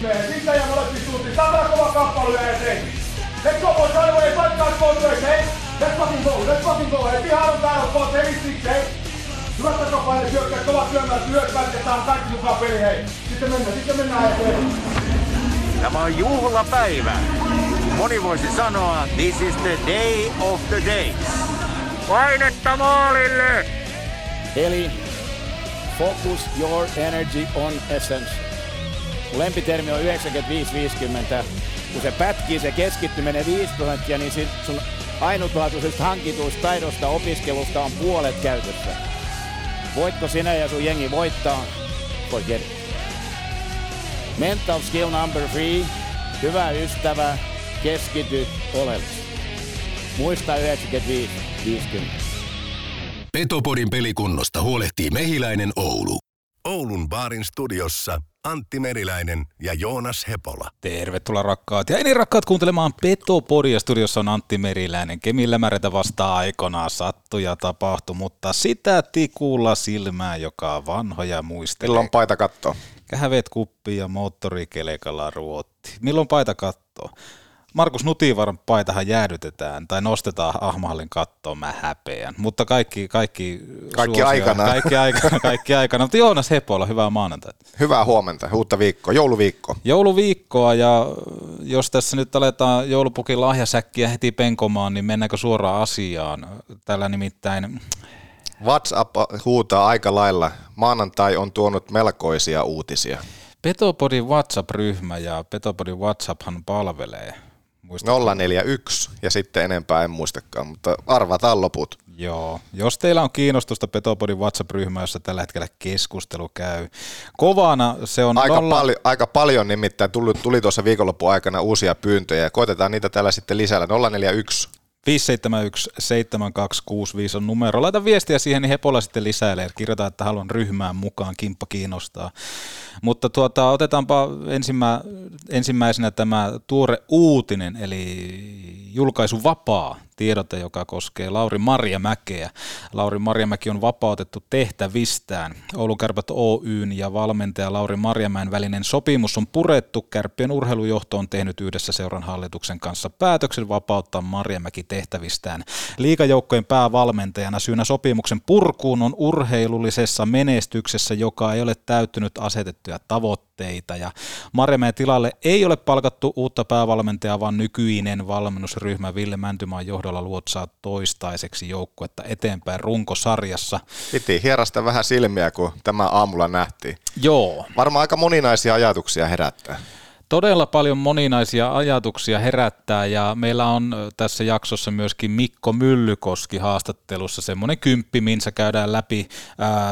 Sitten ja molempiin suuntiin. Saadaan kova kamppailu ja eteen. Let's go boys, right away, fight guys both ways, hey? Let's fucking go, let's fucking go, hey? Pihaan on täällä boys, heavy six, hey? Hyvät takapaine, syökkää, kovat syömään, työt vältetään, kaikki mukaan peli, hei. Sitten mennään, sitten mennään eteen. Tämä on juhlapäivä. Moni voisi sanoa, this is the day of the days. Painetta maalille! Eli focus your energy on essence. Lempitermi on 95-50. Kun se pätkii se keskittyminen 5 prosenttia, niin sun ainutlaatuisesta hankituista taidosta opiskelusta on puolet käytössä. Voitko sinä ja sun jengi voittaa? Forget it. Mental skill number three. Hyvä ystävä, keskity oleellisesti. Muista 95-50. Petopodin pelikunnosta huolehtii Mehiläinen Oulu. Oulun baarin studiossa Antti Meriläinen ja Joonas Hepola. Tervetuloa rakkaat ja eni rakkaat kuuntelemaan Petopodia. Studiossa on Antti Meriläinen. Kemillä märetä vasta aikanaan sattui ja tapahtui, mutta sitä tikulla silmää, joka on vanhoja muistelee. Milloin paita kattoo? Kähävet kuppi ja moottorikelekalla ruotti. Milloin paita kattoo? Markus Nutivaran paitahan jäädytetään tai nostetaan Ahmahallin kattoon, mä häpeän. Mutta kaikki, kaikki, Kaikki aikana. Kaikki aikana, kaikki aikana. Mutta Joonas Hepola, hyvää maanantaita. Hyvää huomenta, uutta viikkoa, jouluviikko. Jouluviikkoa ja jos tässä nyt aletaan joulupukin lahjasäkkiä heti penkomaan, niin mennäänkö suoraan asiaan? Tällä nimittäin, WhatsApp huutaa aika lailla. Maanantai on tuonut melkoisia uutisia. Petopodin WhatsApp-ryhmä ja Petopodin WhatsApphan palvelee. Muistatko? 041 ja sitten enempää en muistakaan, mutta arvataan loput. Joo, jos teillä on kiinnostusta Petopodin WhatsApp-ryhmä, jossa tällä hetkellä keskustelu käy kovana, se on Aika, nolla... pali- aika paljon nimittäin tuli, tuli tuossa viikonlopun aikana uusia pyyntöjä ja koitetaan niitä täällä sitten lisällä. 041 571 7265 on numero. Laita viestiä siihen, niin Hepola sitten lisäilee. Kirjoita, että haluan ryhmään mukaan, kimppa kiinnostaa. Mutta tuota, otetaanpa ensimmä, ensimmäisenä tämä tuore uutinen, eli julkaisu vapaa tiedote, joka koskee Lauri Marjamäkeä. Lauri Marjamäki on vapautettu tehtävistään. Oulun Kärpät Oyn ja valmentaja Lauri Marjamäen välinen sopimus on purettu. Kärppien urheilujohto on tehnyt yhdessä seuran hallituksen kanssa päätöksen vapauttaa Marjamäki tehtävistään. Liikajoukkojen päävalmentajana syynä sopimuksen purkuun on urheilullisessa menestyksessä, joka ei ole täyttynyt asetettuja tavoitteita. Ja Marjamäen tilalle ei ole palkattu uutta päävalmentajaa, vaan nykyinen valmennusryhmä Ville Mäntymaan johdolla luotsaa toistaiseksi joukkuetta eteenpäin runkosarjassa. piti hierasta vähän silmiä, kun tämä aamulla nähtiin. Joo, Varmaan aika moninaisia ajatuksia herättää. Todella paljon moninaisia ajatuksia herättää ja meillä on tässä jaksossa myöskin Mikko Myllykoski haastattelussa semmoinen kymppi, missä käydään läpi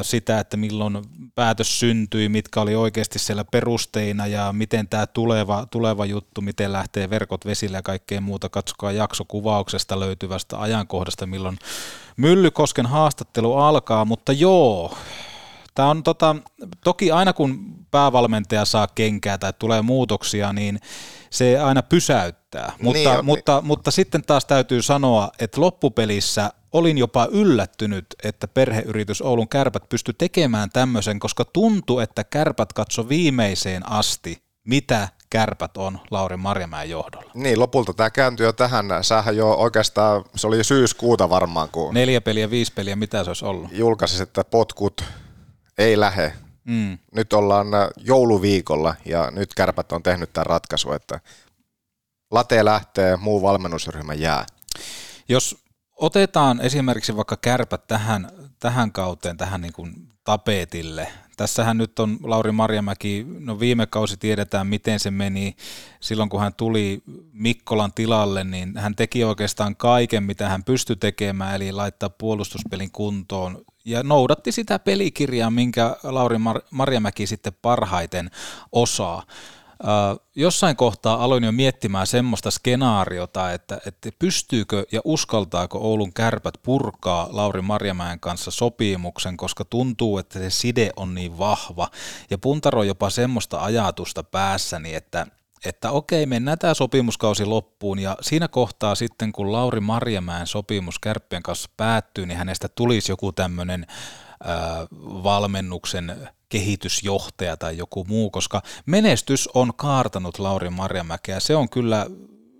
sitä, että milloin päätös syntyi, mitkä oli oikeasti siellä perusteina ja miten tämä tuleva, tuleva juttu, miten lähtee verkot vesille ja kaikkea muuta. Katsokaa jaksokuvauksesta löytyvästä ajankohdasta, milloin Myllykosken haastattelu alkaa, mutta joo, Tämä on tota, toki aina kun päävalmentaja saa kenkää tai tulee muutoksia, niin se aina pysäyttää. Mutta, Niin on, mutta, mutta sitten taas täytyy sanoa, että loppupelissä olin jopa yllättynyt, että perheyritys Oulun kärpät pystyi tekemään tämmöisen, koska tuntui, että kärpät katso viimeiseen asti, mitä kärpät on Lauri Marjamäen johdolla. Niin, lopulta tämä kääntyi jo tähän. Sähän jo oikeastaan, se oli syyskuuta varmaan, kun Neljä peliä, viisi peliä, mitä se olisi ollut? julkaisi, että potkut ei lähe. Mm. Nyt ollaan äh, jouluviikolla ja nyt kärpät on tehnyt tämän ratkaisun, että late lähtee, muu valmennusryhmä jää. Jos otetaan esimerkiksi vaikka kärpät tähän, tähän kauteen, tähän niin kuin tapetille. Tässähän nyt on Lauri Marjamäki, no viime kausi tiedetään miten se meni. Silloin kun hän tuli Mikkolan tilalle, niin hän teki oikeastaan kaiken, mitä hän pystyi tekemään, eli laittaa puolustuspelin kuntoon ja noudatti sitä pelikirjaa, minkä Lauri Mar- Marjamäki sitten parhaiten osaa. jossain kohtaa aloin jo miettimään semmoista skenaariota, että, että pystyykö ja uskaltaako Oulun kärpät purkaa Lauri Marjamäen kanssa sopimuksen, koska tuntuu, että se side on niin vahva. Ja puntaroi jopa semmoista ajatusta päässäni, että, että okei, mennään tämä sopimuskausi loppuun ja siinä kohtaa sitten, kun Lauri Marjamäen sopimus Kärppien kanssa päättyy, niin hänestä tulisi joku tämmöinen valmennuksen kehitysjohtaja tai joku muu, koska menestys on kaartanut Lauri Marjamäkeä. Se on kyllä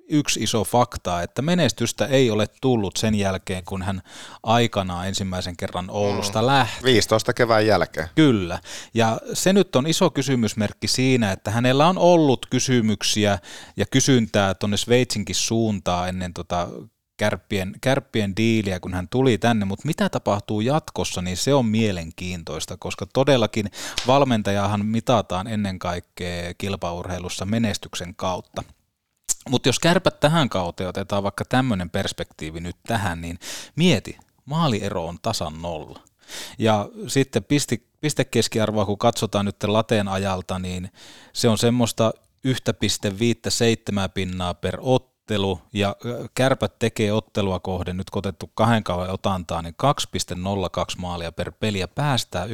yksi iso fakta, että menestystä ei ole tullut sen jälkeen, kun hän aikanaan ensimmäisen kerran Oulusta mm. lähti. 15 kevään jälkeen. Kyllä, ja se nyt on iso kysymysmerkki siinä, että hänellä on ollut kysymyksiä ja kysyntää tuonne Sveitsinkin suuntaan ennen tota kärppien, kärppien diiliä, kun hän tuli tänne, mutta mitä tapahtuu jatkossa, niin se on mielenkiintoista, koska todellakin valmentajahan mitataan ennen kaikkea kilpaurheilussa menestyksen kautta. Mutta jos kärpät tähän kauteen otetaan vaikka tämmöinen perspektiivi nyt tähän, niin mieti, maaliero on tasan nolla. Ja sitten pisti, pistekeskiarvoa, kun katsotaan nyt lateen ajalta, niin se on semmoista 1,57 pinnaa per ottelu, ja kärpät tekee ottelua kohden, nyt kun otettu kahden kauan otantaa, niin 2,02 maalia per peli, ja päästää 1,91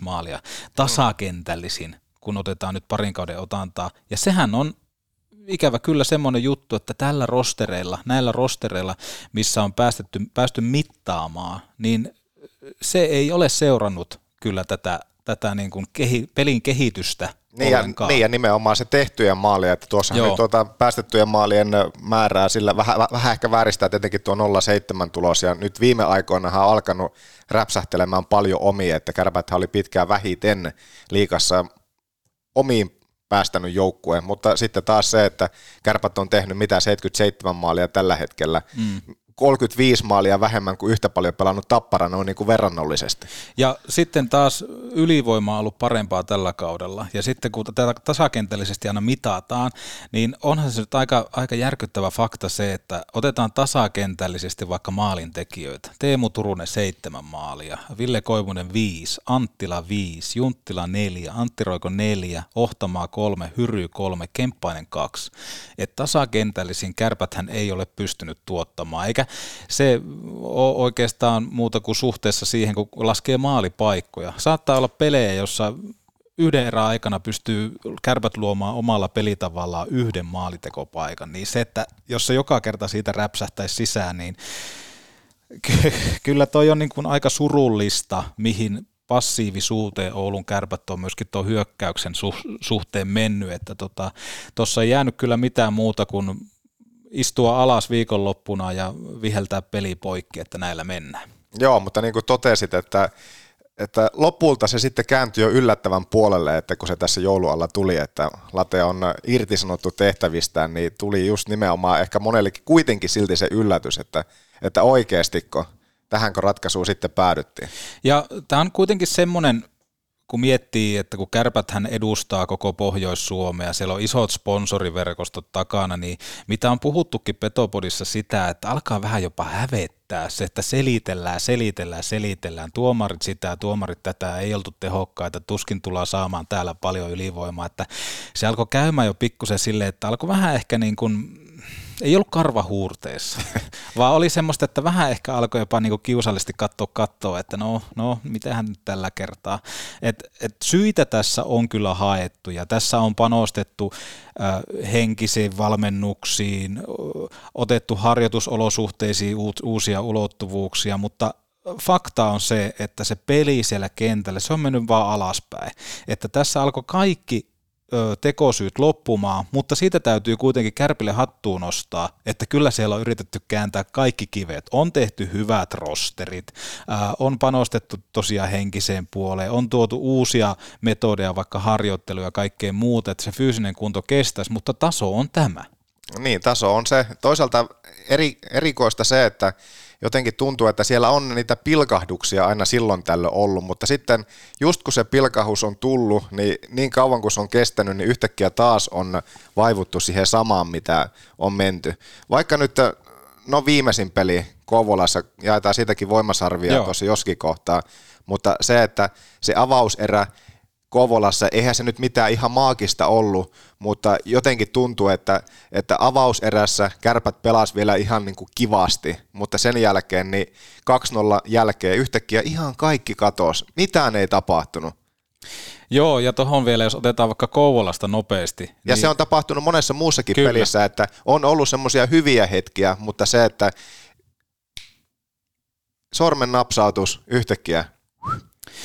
maalia tasakentällisin, kun otetaan nyt parin kauden otantaa, ja sehän on ikävä kyllä semmoinen juttu, että tällä rostereilla, näillä rostereilla, missä on päästetty, päästy mittaamaan, niin se ei ole seurannut kyllä tätä, tätä niin kuin kehi, pelin kehitystä niin ja, niin ja nimenomaan se tehtyjen maalia, että tuossa nyt tuota päästettyjen maalien määrää sillä vähän, vähän ehkä vääristää tietenkin tuo 0,7 tulos. Ja nyt viime aikoina on alkanut räpsähtelemään paljon omia, että kärpät oli pitkään vähiten liikassa omiin päästänyt joukkueen, mutta sitten taas se, että kärpät on tehnyt mitä 77 maalia tällä hetkellä, mm. 35 maalia vähemmän kuin yhtä paljon pelannut tappara noin niin kuin verrannollisesti. Ja sitten taas ylivoima on ollut parempaa tällä kaudella. Ja sitten kun tätä tasakentällisesti aina mitataan, niin onhan se nyt aika, aika järkyttävä fakta se, että otetaan tasakentällisesti vaikka maalintekijöitä. Teemu Turunen seitsemän maalia, Ville Koivunen viisi, Anttila viisi, Junttila neljä, Antti Roiko neljä, Ohtamaa kolme, Hyry kolme, Kemppainen kaksi. Että tasakentällisin kärpäthän ei ole pystynyt tuottamaan, eikä se ole oikeastaan muuta kuin suhteessa siihen, kun laskee maalipaikkoja. Saattaa olla pelejä, jossa yhden erän aikana pystyy kärpät luomaan omalla pelitavallaan yhden maalitekopaikan, niin se, että jos se joka kerta siitä räpsähtäisi sisään, niin kyllä toi on niin kuin aika surullista, mihin passiivisuuteen Oulun kärpät on myöskin tuon hyökkäyksen suhteen mennyt, että tuossa tota, ei jäänyt kyllä mitään muuta kuin istua alas viikonloppuna ja viheltää peli poikki, että näillä mennään. Joo, mutta niin kuin totesit, että, että lopulta se sitten kääntyi jo yllättävän puolelle, että kun se tässä joulualla tuli, että Late on irtisanottu tehtävistään, niin tuli just nimenomaan ehkä monellekin kuitenkin silti se yllätys, että, että oikeastiko tähänkö ratkaisuun sitten päädyttiin. Ja tämä on kuitenkin semmoinen kun miettii, että kun Kärpäthän edustaa koko Pohjois-Suomea, siellä on isot sponsoriverkostot takana, niin mitä on puhuttukin Petopodissa sitä, että alkaa vähän jopa hävettää se, että selitellään, selitellään, selitellään, tuomarit sitä, tuomarit tätä, ei oltu tehokkaita, tuskin tullaan saamaan täällä paljon ylivoimaa, että se alkoi käymään jo pikkusen silleen, että alkoi vähän ehkä niin kuin ei ollut karva huurteessa, vaan oli semmoista, että vähän ehkä alkoi jopa niinku kiusallisesti katsoa katsoa, että no, no mitähän nyt tällä kertaa. Et, et syitä tässä on kyllä haettu ja tässä on panostettu äh, henkisiin valmennuksiin, otettu harjoitusolosuhteisiin uusia ulottuvuuksia, mutta fakta on se, että se peli siellä kentällä, se on mennyt vaan alaspäin. Että tässä alkoi kaikki tekosyyt loppumaan, mutta siitä täytyy kuitenkin kärpille hattuun nostaa, että kyllä siellä on yritetty kääntää kaikki kivet. On tehty hyvät rosterit, on panostettu tosiaan henkiseen puoleen, on tuotu uusia metodeja, vaikka harjoitteluja ja kaikkea muuta, että se fyysinen kunto kestäisi, mutta taso on tämä. Niin, taso on se. Toisaalta eri, erikoista se, että jotenkin tuntuu, että siellä on niitä pilkahduksia aina silloin tällöin ollut, mutta sitten just kun se pilkahus on tullut, niin niin kauan kuin se on kestänyt, niin yhtäkkiä taas on vaivuttu siihen samaan, mitä on menty. Vaikka nyt, no viimeisin peli Kouvolassa, jaetaan siitäkin voimasarvia tuossa joskin kohtaa, mutta se, että se avauserä, Kovolassa. Eihän se nyt mitään ihan maagista ollut, mutta jotenkin tuntuu, että, että avauserässä kärpät pelas vielä ihan niin kuin kivasti, mutta sen jälkeen niin 2-0 jälkeen yhtäkkiä ihan kaikki katosi. Mitään ei tapahtunut. Joo, ja tuohon vielä, jos otetaan vaikka Kouvolasta nopeasti. Ja niin... se on tapahtunut monessa muussakin Kyllä. pelissä, että on ollut semmoisia hyviä hetkiä, mutta se, että sormen napsautus yhtäkkiä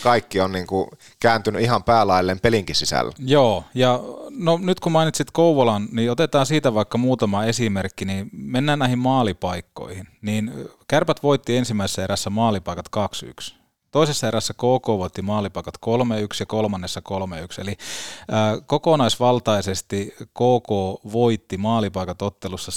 kaikki on niin kuin kääntynyt ihan päälailleen pelinkin sisällä. Joo, ja no nyt kun mainitsit Kouvolan, niin otetaan siitä vaikka muutama esimerkki, niin mennään näihin maalipaikkoihin. Niin Kärpät voitti ensimmäisessä erässä maalipaikat 2-1. Toisessa erässä KK voitti maalipaikat 3-1 ja kolmannessa 3-1. Eli ää, kokonaisvaltaisesti KK voitti maalipaikat ottelussa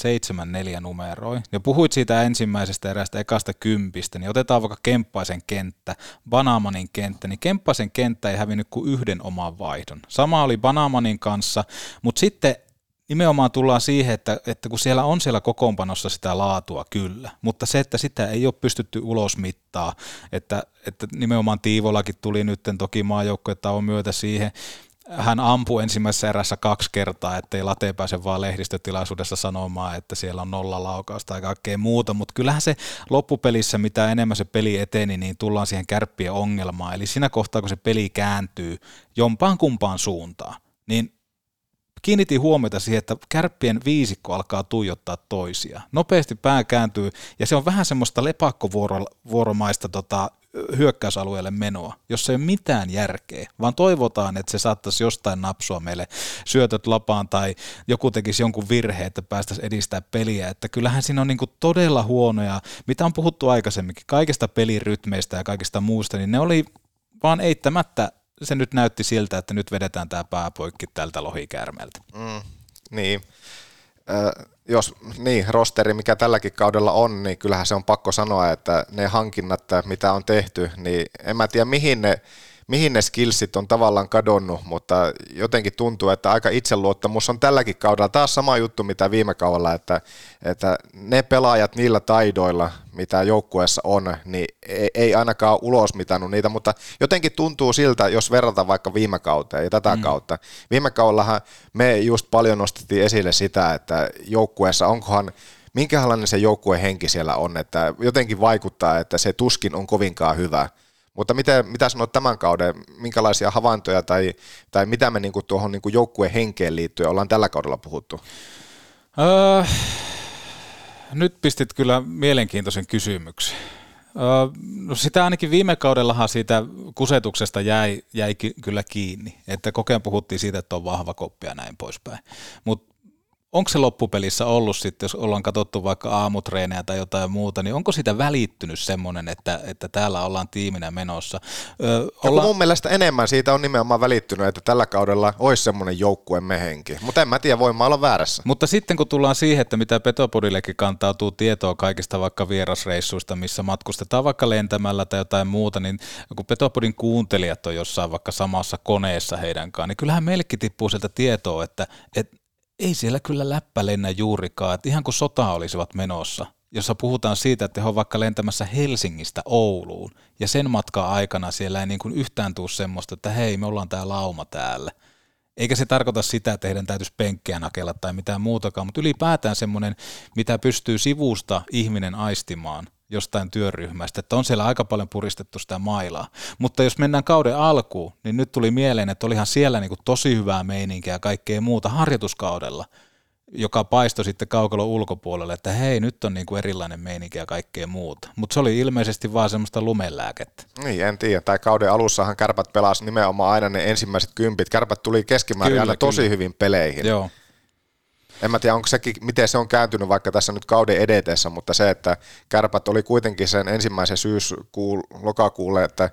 7-4 numeroin. Ja puhuit siitä ensimmäisestä erästä ekasta kympistä, niin otetaan vaikka Kemppaisen kenttä, Banamanin kenttä, niin Kemppaisen kenttä ei hävinnyt kuin yhden oman vaihdon. Sama oli Banamanin kanssa, mutta sitten nimenomaan tullaan siihen, että, että kun siellä on siellä kokoonpanossa sitä laatua kyllä, mutta se, että sitä ei ole pystytty ulos mittaa, että, että nimenomaan Tiivolakin tuli nyt toki maajoukkoita on myötä siihen, hän ampui ensimmäisessä erässä kaksi kertaa, ettei Late pääse vaan lehdistötilaisuudessa sanomaan, että siellä on nolla laukausta tai kaikkea muuta, mutta kyllähän se loppupelissä, mitä enemmän se peli eteni, niin tullaan siihen kärppien ongelmaan. Eli siinä kohtaa, kun se peli kääntyy jompaan kumpaan suuntaan, niin kiinnitin huomiota siihen, että kärppien viisikko alkaa tuijottaa toisia. Nopeasti pää kääntyy, ja se on vähän semmoista lepakkovuoromaista tota, hyökkäysalueelle menoa, jossa ei ole mitään järkeä, vaan toivotaan, että se saattaisi jostain napsua meille syötöt lapaan tai joku tekisi jonkun virheen, että päästäisiin edistää peliä. Että kyllähän siinä on niin todella huonoja, mitä on puhuttu aikaisemminkin, kaikista pelirytmeistä ja kaikista muusta, niin ne oli vaan eittämättä se nyt näytti siltä, että nyt vedetään tämä pääpoikki tältä lohikäärmeeltä. Mm, niin. Äh, jos niin, rosteri, mikä tälläkin kaudella on, niin kyllähän se on pakko sanoa, että ne hankinnat, mitä on tehty, niin en mä tiedä mihin ne mihin ne skillsit on tavallaan kadonnut, mutta jotenkin tuntuu, että aika itseluottamus on tälläkin kaudella taas sama juttu, mitä viime kaudella, että, että ne pelaajat niillä taidoilla, mitä joukkueessa on, niin ei, ei ainakaan ulos mitannut niitä, mutta jotenkin tuntuu siltä, jos verrataan vaikka viime kauteen ja tätä mm. kautta. Viime kaudellahan me just paljon nostettiin esille sitä, että joukkueessa onkohan minkälainen se joukkueen henki siellä on, että jotenkin vaikuttaa, että se tuskin on kovinkaan hyvä. Mutta miten, mitä sanot tämän kauden, minkälaisia havaintoja tai, tai mitä me niinku tuohon niinku joukkueen henkeen liittyen ollaan tällä kaudella puhuttu? Öö, nyt pistit kyllä mielenkiintoisen kysymyksen. Öö, no sitä ainakin viime kaudellahan siitä kusetuksesta jäi, jäi kyllä kiinni, että kokeen puhuttiin siitä, että on vahva koppi ja näin poispäin. Mutta onko se loppupelissä ollut sitten, jos ollaan katsottu vaikka aamutreenejä tai jotain muuta, niin onko sitä välittynyt semmoinen, että, että täällä ollaan tiiminä menossa? Ö, olla... mun mielestä enemmän siitä on nimenomaan välittynyt, että tällä kaudella olisi semmoinen joukkue mehenki, mutta en mä tiedä, voin mä olla väärässä. Mutta sitten kun tullaan siihen, että mitä Petopodillekin kantautuu tietoa kaikista vaikka vierasreissuista, missä matkustetaan vaikka lentämällä tai jotain muuta, niin kun Petopodin kuuntelijat on jossain vaikka samassa koneessa heidän kanssaan, niin kyllähän meillekin tippuu sieltä tietoa, että, että ei siellä kyllä läppä lennä juurikaan, että ihan kuin sota olisivat menossa, jossa puhutaan siitä, että he ovat vaikka lentämässä Helsingistä Ouluun, ja sen matkan aikana siellä ei niin kuin yhtään tule semmoista, että hei, me ollaan tämä lauma täällä. Eikä se tarkoita sitä, että heidän täytyisi penkkiä nakella tai mitään muutakaan, mutta ylipäätään semmoinen, mitä pystyy sivusta ihminen aistimaan, jostain työryhmästä, että on siellä aika paljon puristettu sitä mailaa. Mutta jos mennään kauden alkuun, niin nyt tuli mieleen, että olihan siellä niin kuin tosi hyvää meininkiä ja kaikkea muuta harjoituskaudella, joka paistoi sitten kaukalon ulkopuolelle, että hei, nyt on niin kuin erilainen meininki ja kaikkea muuta. Mutta se oli ilmeisesti vaan semmoista lumelääkettä. Niin, en tiedä. Tai kauden alussahan kärpät pelasi nimenomaan aina ne ensimmäiset kympit. Kärpät tuli keskimäärin kyllä, aina kyllä. tosi hyvin peleihin. Joo. En mä tiedä, onko sekin, miten se on kääntynyt vaikka tässä nyt kauden edetessä, mutta se, että kärpät oli kuitenkin sen ensimmäisen syyskuun, lokakuulle, että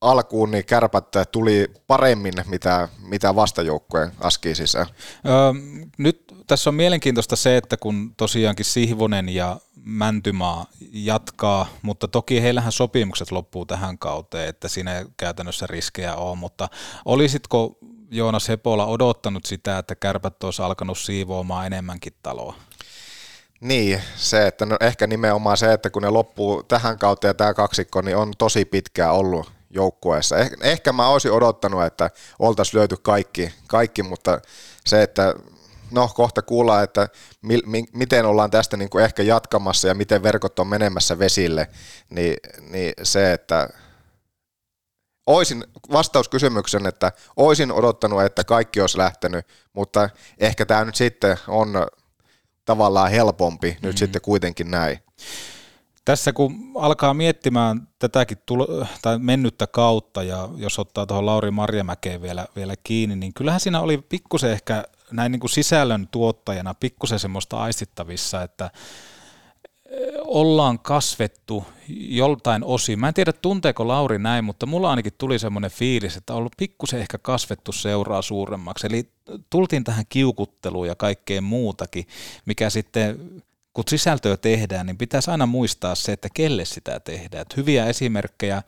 alkuun niin kärpät tuli paremmin, mitä, mitä vastajoukkojen aski sisään. Öö, nyt tässä on mielenkiintoista se, että kun tosiaankin Sihvonen ja Mäntymaa jatkaa, mutta toki heillähän sopimukset loppuu tähän kauteen, että siinä ei käytännössä riskejä ole, mutta olisitko Joonas Hepola odottanut sitä, että kärpät olisi alkanut siivoamaan enemmänkin taloa? Niin, se, että no ehkä nimenomaan se, että kun ne loppuu tähän kautta ja tämä kaksikko, niin on tosi pitkään ollut joukkueessa. Eh, ehkä mä olisin odottanut, että oltaisiin löyty kaikki, kaikki, mutta se, että no kohta kuullaan, että mi, mi, miten ollaan tästä niin kuin ehkä jatkamassa ja miten verkot on menemässä vesille, niin, niin se, että oisin vastauskysymyksen, että oisin odottanut, että kaikki olisi lähtenyt, mutta ehkä tämä nyt sitten on tavallaan helpompi mm-hmm. nyt sitten kuitenkin näin. Tässä kun alkaa miettimään tätäkin tulo, tai mennyttä kautta, ja jos ottaa tuohon Lauri Marjamäkeen vielä, vielä kiinni, niin kyllähän siinä oli pikkusen ehkä näin niin kuin sisällön tuottajana pikkusen semmoista aistittavissa, että ollaan kasvettu joltain osin. Mä en tiedä tunteeko Lauri näin, mutta mulla ainakin tuli semmoinen fiilis, että on ollut pikkusen ehkä kasvettu seuraa suuremmaksi. Eli tultiin tähän kiukutteluun ja kaikkeen muutakin, mikä sitten kun sisältöä tehdään, niin pitäisi aina muistaa se, että kelle sitä tehdään. Että hyviä esimerkkejä,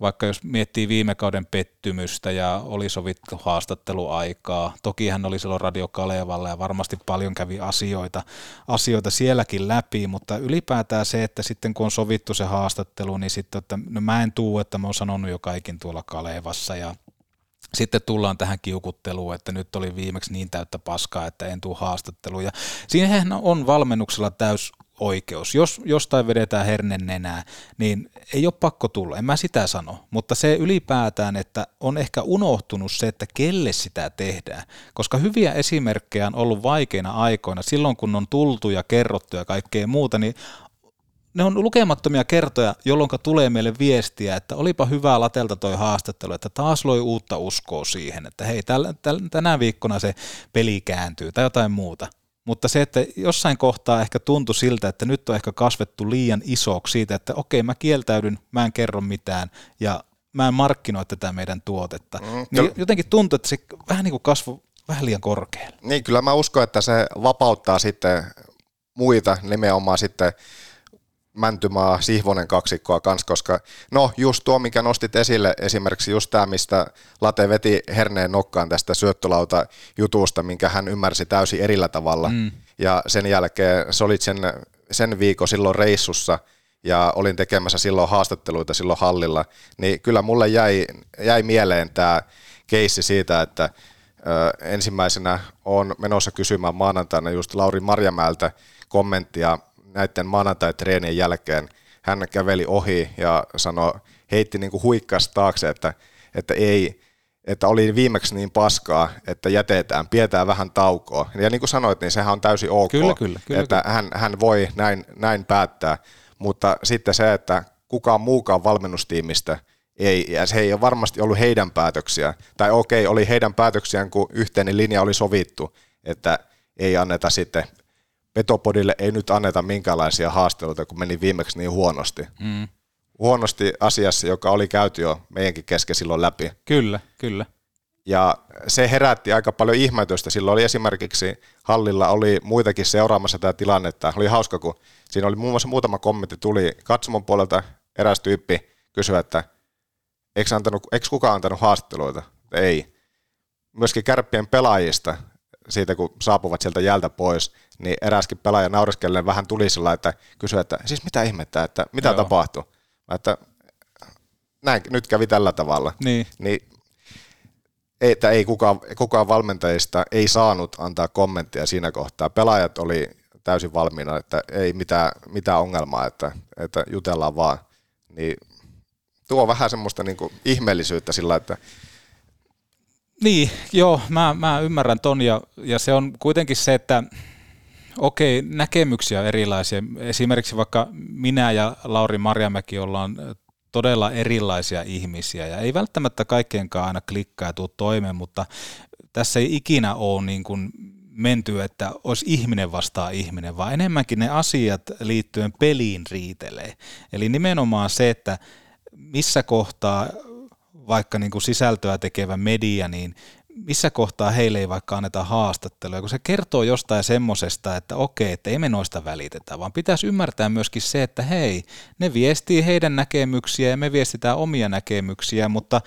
vaikka jos miettii viime kauden pettymystä ja oli sovittu haastatteluaikaa, toki hän oli silloin Radio Kalevalla ja varmasti paljon kävi asioita, asioita sielläkin läpi, mutta ylipäätään se, että sitten kun on sovittu se haastattelu, niin sitten, että no mä en tuu, että mä oon sanonut jo kaikin tuolla Kalevassa ja sitten tullaan tähän kiukutteluun, että nyt oli viimeksi niin täyttä paskaa, että en tule haastatteluun. Ja on valmennuksella täys oikeus. Jos jostain vedetään hernen nenää, niin ei ole pakko tulla, en mä sitä sano, mutta se ylipäätään, että on ehkä unohtunut se, että kelle sitä tehdään, koska hyviä esimerkkejä on ollut vaikeina aikoina, silloin kun on tultu ja kerrottu ja kaikkea muuta, niin ne on lukemattomia kertoja, jolloin tulee meille viestiä, että olipa hyvää latelta toi haastattelu, että taas loi uutta uskoa siihen, että hei, täl, täl, tänä viikkona se peli kääntyy tai jotain muuta. Mutta se, että jossain kohtaa ehkä tuntui siltä, että nyt on ehkä kasvettu liian isoksi siitä, että okei, mä kieltäydyn, mä en kerro mitään ja mä en markkinoi tätä meidän tuotetta. Mm, niin jotenkin tuntuu, että se vähän niin kuin kasvu vähän liian korkealle. Niin, kyllä mä uskon, että se vapauttaa sitten muita nimenomaan sitten Mäntymaa, Sihvonen kaksikkoa kanssa, koska no just tuo, mikä nostit esille, esimerkiksi just tämä, mistä Late veti herneen nokkaan tästä syöttölauta jutusta, minkä hän ymmärsi täysin erillä tavalla. Mm. Ja sen jälkeen se oli sen, sen viikon silloin reissussa, ja olin tekemässä silloin haastatteluita silloin hallilla, niin kyllä mulle jäi, jäi mieleen tämä keissi siitä, että ö, ensimmäisenä on menossa kysymään maanantaina just Lauri Marjamäeltä kommenttia näiden maanantai-treenien jälkeen hän käveli ohi ja sanoi, heitti niin kuin huikkas taakse, että, että ei, että oli viimeksi niin paskaa, että jätetään, pidetään vähän taukoa. Ja niin kuin sanoit, niin sehän on täysin ok, kyllä, kyllä, kyllä, että kyllä. Hän, hän voi näin, näin päättää, mutta sitten se, että kukaan muukaan valmennustiimistä ei, ja se ei ole varmasti ollut heidän päätöksiä, tai okei, oli heidän päätöksiään, kun yhteinen linja oli sovittu, että ei anneta sitten Petopodille ei nyt anneta minkäänlaisia haasteluita, kun meni viimeksi niin huonosti. Mm. Huonosti asiassa, joka oli käyty jo meidänkin kesken silloin läpi. Kyllä, kyllä. Ja se herätti aika paljon ihmetystä. Silloin oli esimerkiksi hallilla oli muitakin seuraamassa tätä tilannetta. Oli hauska, kun siinä oli muun muassa muutama kommentti tuli katsomon puolelta eräs tyyppi kysyi, että eikö, antanut, eikö kukaan antanut haastatteluita? Ei. Myöskin kärppien pelaajista siitä, kun saapuvat sieltä jältä pois, niin eräskin pelaaja nauriskellen vähän tuli sillä, että kysyi, että siis mitä ihmettä, että mitä Joo. tapahtui? Että näin, nyt kävi tällä tavalla. Niin. niin että ei kukaan, kukaan valmentajista ei saanut antaa kommenttia siinä kohtaa. Pelaajat oli täysin valmiina, että ei mitään, mitään ongelmaa, että, että jutellaan vaan. Niin tuo vähän semmoista niin kuin ihmeellisyyttä sillä, että niin, joo, mä, mä ymmärrän ton ja, ja se on kuitenkin se, että okei, näkemyksiä on erilaisia. Esimerkiksi vaikka minä ja Lauri Marjamäki ollaan todella erilaisia ihmisiä ja ei välttämättä kaikkeenkaan aina klikkaa ja tuu toimeen, mutta tässä ei ikinä ole niin kuin menty, että olisi ihminen vastaa ihminen, vaan enemmänkin ne asiat liittyen peliin riitelee. Eli nimenomaan se, että missä kohtaa vaikka niin kuin sisältöä tekevä media, niin missä kohtaa heille ei vaikka anneta haastatteluja, kun se kertoo jostain semmosesta, että okei, että ei me noista välitetä, vaan pitäisi ymmärtää myöskin se, että hei, ne viestii heidän näkemyksiä ja me viestitään omia näkemyksiä, mutta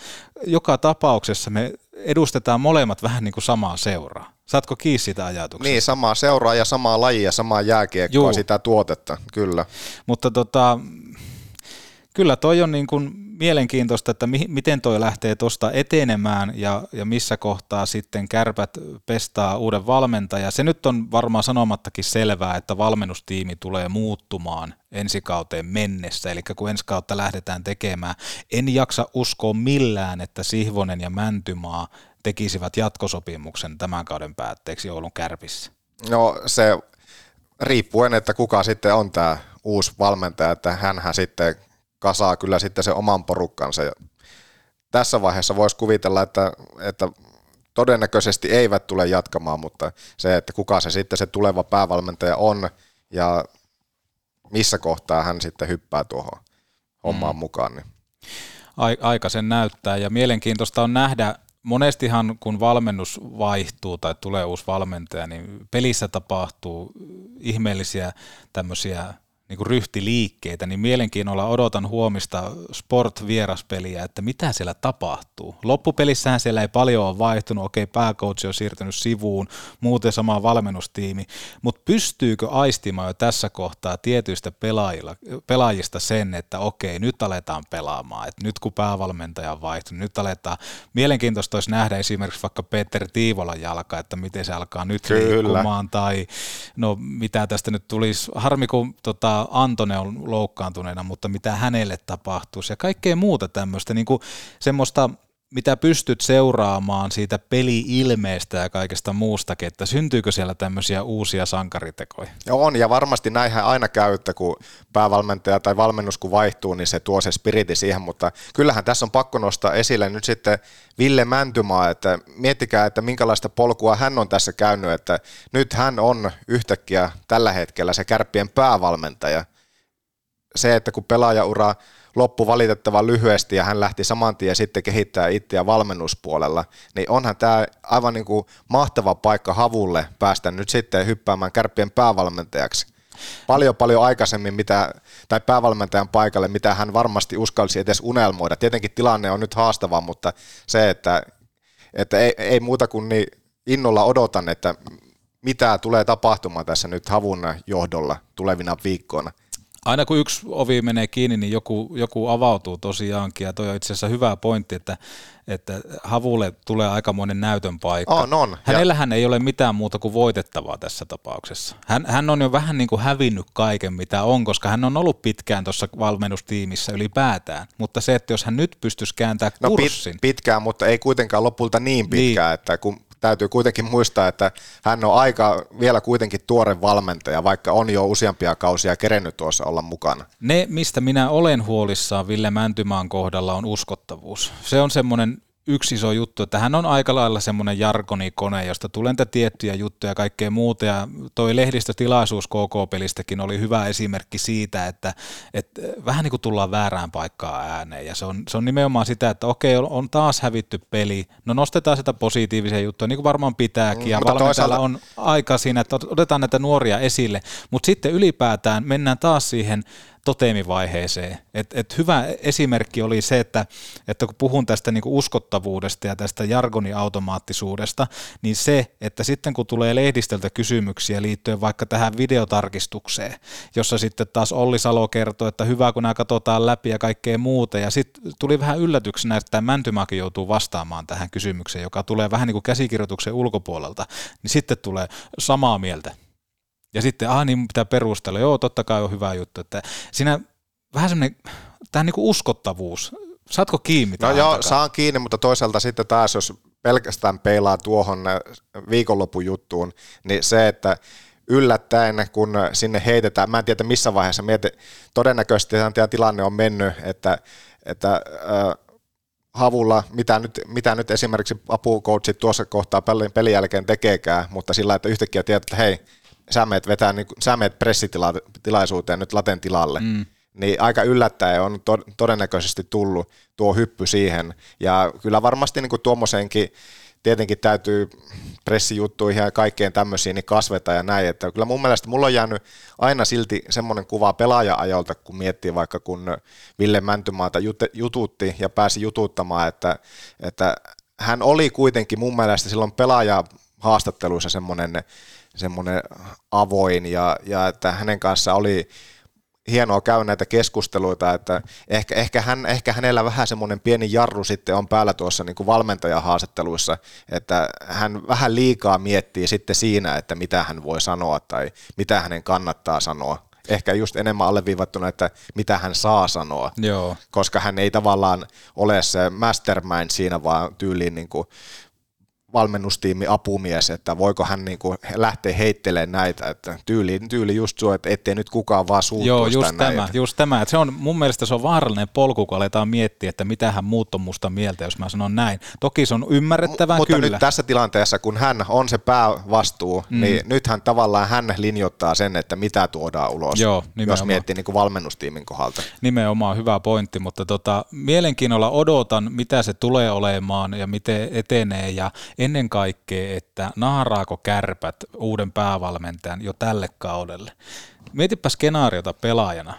joka tapauksessa me edustetaan molemmat vähän niin kuin samaa seuraa. Saatko kiinni sitä ajatuksesta? Niin, samaa seuraa ja samaa lajia, samaa jääkiekkoa, Juu. sitä tuotetta, kyllä. Mutta tota, kyllä toi on niin kuin mielenkiintoista, että mi- miten toi lähtee tuosta etenemään ja, ja missä kohtaa sitten kärpät pestaa uuden valmentaja. Se nyt on varmaan sanomattakin selvää, että valmennustiimi tulee muuttumaan ensi kauteen mennessä, eli kun ensi kautta lähdetään tekemään. En jaksa uskoa millään, että Sihvonen ja Mäntymaa tekisivät jatkosopimuksen tämän kauden päätteeksi Oulun kärpissä. No se riippuen, että kuka sitten on tämä uusi valmentaja, että hän sitten kasaa kyllä sitten se oman porukkansa. Ja tässä vaiheessa voisi kuvitella, että, että todennäköisesti eivät tule jatkamaan, mutta se, että kuka se sitten se tuleva päävalmentaja on ja missä kohtaa hän sitten hyppää tuohon hommaan mm. mukaan. Niin. Aika sen näyttää ja mielenkiintoista on nähdä, monestihan kun valmennus vaihtuu tai tulee uusi valmentaja, niin pelissä tapahtuu ihmeellisiä tämmöisiä niin kuin ryhtiliikkeitä, niin mielenkiinnolla odotan huomista sport-vieraspeliä, että mitä siellä tapahtuu. Loppupelissähän siellä ei paljon ole vaihtunut, okei pääkoutsi on siirtynyt sivuun, muuten sama valmennustiimi, mutta pystyykö aistimaan jo tässä kohtaa tietyistä pelaajista sen, että okei nyt aletaan pelaamaan, että nyt kun päävalmentaja on vaihtunut, nyt aletaan, mielenkiintoista olisi nähdä esimerkiksi vaikka Peter Tiivolan jalka, että miten se alkaa nyt Kyllä. liikkumaan, tai no mitä tästä nyt tulisi, harmi kun tota, Antone on loukkaantuneena, mutta mitä hänelle tapahtuisi ja kaikkea muuta tämmöistä, niin kuin semmoista mitä pystyt seuraamaan siitä peli-ilmeestä ja kaikesta muustakin, että syntyykö siellä tämmöisiä uusia sankaritekoja? Ja on, ja varmasti näinhän aina käy, että kun päävalmentaja tai valmennus kun vaihtuu, niin se tuo se spiriti siihen, mutta kyllähän tässä on pakko nostaa esille nyt sitten Ville Mäntymaa, että miettikää, että minkälaista polkua hän on tässä käynyt, että nyt hän on yhtäkkiä tällä hetkellä se kärppien päävalmentaja. Se, että kun pelaajaura loppu valitettavan lyhyesti ja hän lähti saman tien sitten kehittää itseä valmennuspuolella, niin onhan tämä aivan niin kuin mahtava paikka Havulle päästä nyt sitten hyppäämään kärppien päävalmentajaksi. Paljon paljon aikaisemmin mitä, tai päävalmentajan paikalle, mitä hän varmasti uskalsi edes unelmoida. Tietenkin tilanne on nyt haastava, mutta se, että, että ei, ei muuta kuin niin innolla odotan, että mitä tulee tapahtumaan tässä nyt Havun johdolla tulevina viikkoina aina kun yksi ovi menee kiinni, niin joku, joku avautuu tosiaankin, ja toi on itse asiassa hyvä pointti, että, että Havulle tulee aikamoinen näytön paikka. On, on. Hänellähän ja... ei ole mitään muuta kuin voitettavaa tässä tapauksessa. Hän, hän on jo vähän niin kuin hävinnyt kaiken, mitä on, koska hän on ollut pitkään tuossa valmennustiimissä ylipäätään. Mutta se, että jos hän nyt pystyisi kääntämään kurssin. No pit, pitkään, mutta ei kuitenkaan lopulta niin pitkään, niin. että kun täytyy kuitenkin muistaa, että hän on aika vielä kuitenkin tuore valmentaja, vaikka on jo useampia kausia kerennyt tuossa olla mukana. Ne, mistä minä olen huolissaan Ville Mäntymaan kohdalla, on uskottavuus. Se on semmoinen yksi iso juttu, että hän on aika lailla semmoinen jargonikone, josta tulee niitä tiettyjä juttuja ja kaikkea muuta, ja toi lehdistötilaisuus KK-pelistäkin oli hyvä esimerkki siitä, että, että vähän niin kuin tullaan väärään paikkaan ääneen, ja se on, se on nimenomaan sitä, että okei, on taas hävitty peli, no nostetaan sitä positiivisia juttuja, niin kuin varmaan pitääkin, ja valmentajalla toisaalta... on aika siinä, että otetaan näitä nuoria esille, mutta sitten ylipäätään mennään taas siihen toteemivaiheeseen. Et, et hyvä esimerkki oli se, että, että kun puhun tästä niinku uskottavuudesta ja tästä jargoniautomaattisuudesta, niin se, että sitten kun tulee lehdistöltä kysymyksiä liittyen vaikka tähän videotarkistukseen, jossa sitten taas Olli Salo kertoi, että hyvä kun nämä katsotaan läpi ja kaikkea muuta, ja sitten tuli vähän yllätyksenä, että tämä Mäntymäki joutuu vastaamaan tähän kysymykseen, joka tulee vähän niin kuin käsikirjoituksen ulkopuolelta, niin sitten tulee samaa mieltä ja sitten, ah niin pitää perustella, joo totta kai on hyvä juttu, että siinä vähän semmoinen, tämä niin uskottavuus, saatko kiinni No joo, takaa? saan kiinni, mutta toisaalta sitten taas, jos pelkästään peilaa tuohon äh, viikonlopujuttuun, niin se, että yllättäen, kun sinne heitetään, mä en tiedä missä vaiheessa, mietin, todennäköisesti tämä tilanne on mennyt, että, että äh, havulla, mitä nyt, mitä nyt esimerkiksi apukoutsit tuossa kohtaa pelin, pelin jälkeen tekeekään, mutta sillä, että yhtäkkiä tiedät, että hei, sä meet, vetää, niin, sä meet pressitilaisuuteen nyt laten tilalle, mm. niin aika yllättäen on to, todennäköisesti tullut tuo hyppy siihen. Ja kyllä varmasti niin tuommoisenkin tietenkin täytyy pressijuttuihin ja kaikkeen tämmöisiin niin kasveta ja näin. Että kyllä mun mielestä mulla on jäänyt aina silti semmoinen kuva pelaaja-ajolta, kun miettii vaikka kun Ville Mäntymaata jut, jututti ja pääsi jututtamaan, että, että hän oli kuitenkin mun mielestä silloin pelaaja haastatteluissa semmoinen semmoinen avoin ja, ja että hänen kanssa oli hienoa käydä näitä keskusteluita, että ehkä, ehkä, hän, ehkä hänellä vähän semmoinen pieni jarru sitten on päällä tuossa niin kuin valmentajahaastatteluissa, että hän vähän liikaa miettii sitten siinä, että mitä hän voi sanoa tai mitä hänen kannattaa sanoa ehkä just enemmän alleviivattuna, että mitä hän saa sanoa, Joo. koska hän ei tavallaan ole se mastermind siinä, vaan tyyliin niin kuin valmennustiimi apumies, että voiko hän niin kuin lähteä heittelemään näitä, että tyyli, tyyli just suo, että ettei nyt kukaan vaan suuttuisi Joo, just tämä, just tämä. Että se on, mun mielestä se on vaarallinen polku, kun aletaan miettiä, että mitä hän muut on musta mieltä, jos mä sanon näin. Toki se on ymmärrettävää, Mutta kyllä. nyt tässä tilanteessa, kun hän on se päävastuu, mm. niin nythän tavallaan hän linjoittaa sen, että mitä tuodaan ulos, Joo, jos nimenomaan. miettii niin kuin valmennustiimin kohdalta. Nimenomaan hyvä pointti, mutta tota, mielenkiinnolla odotan, mitä se tulee olemaan ja miten etenee ja ennen kaikkea, että nahraako kärpät uuden päävalmentajan jo tälle kaudelle. Mietipä skenaariota pelaajana,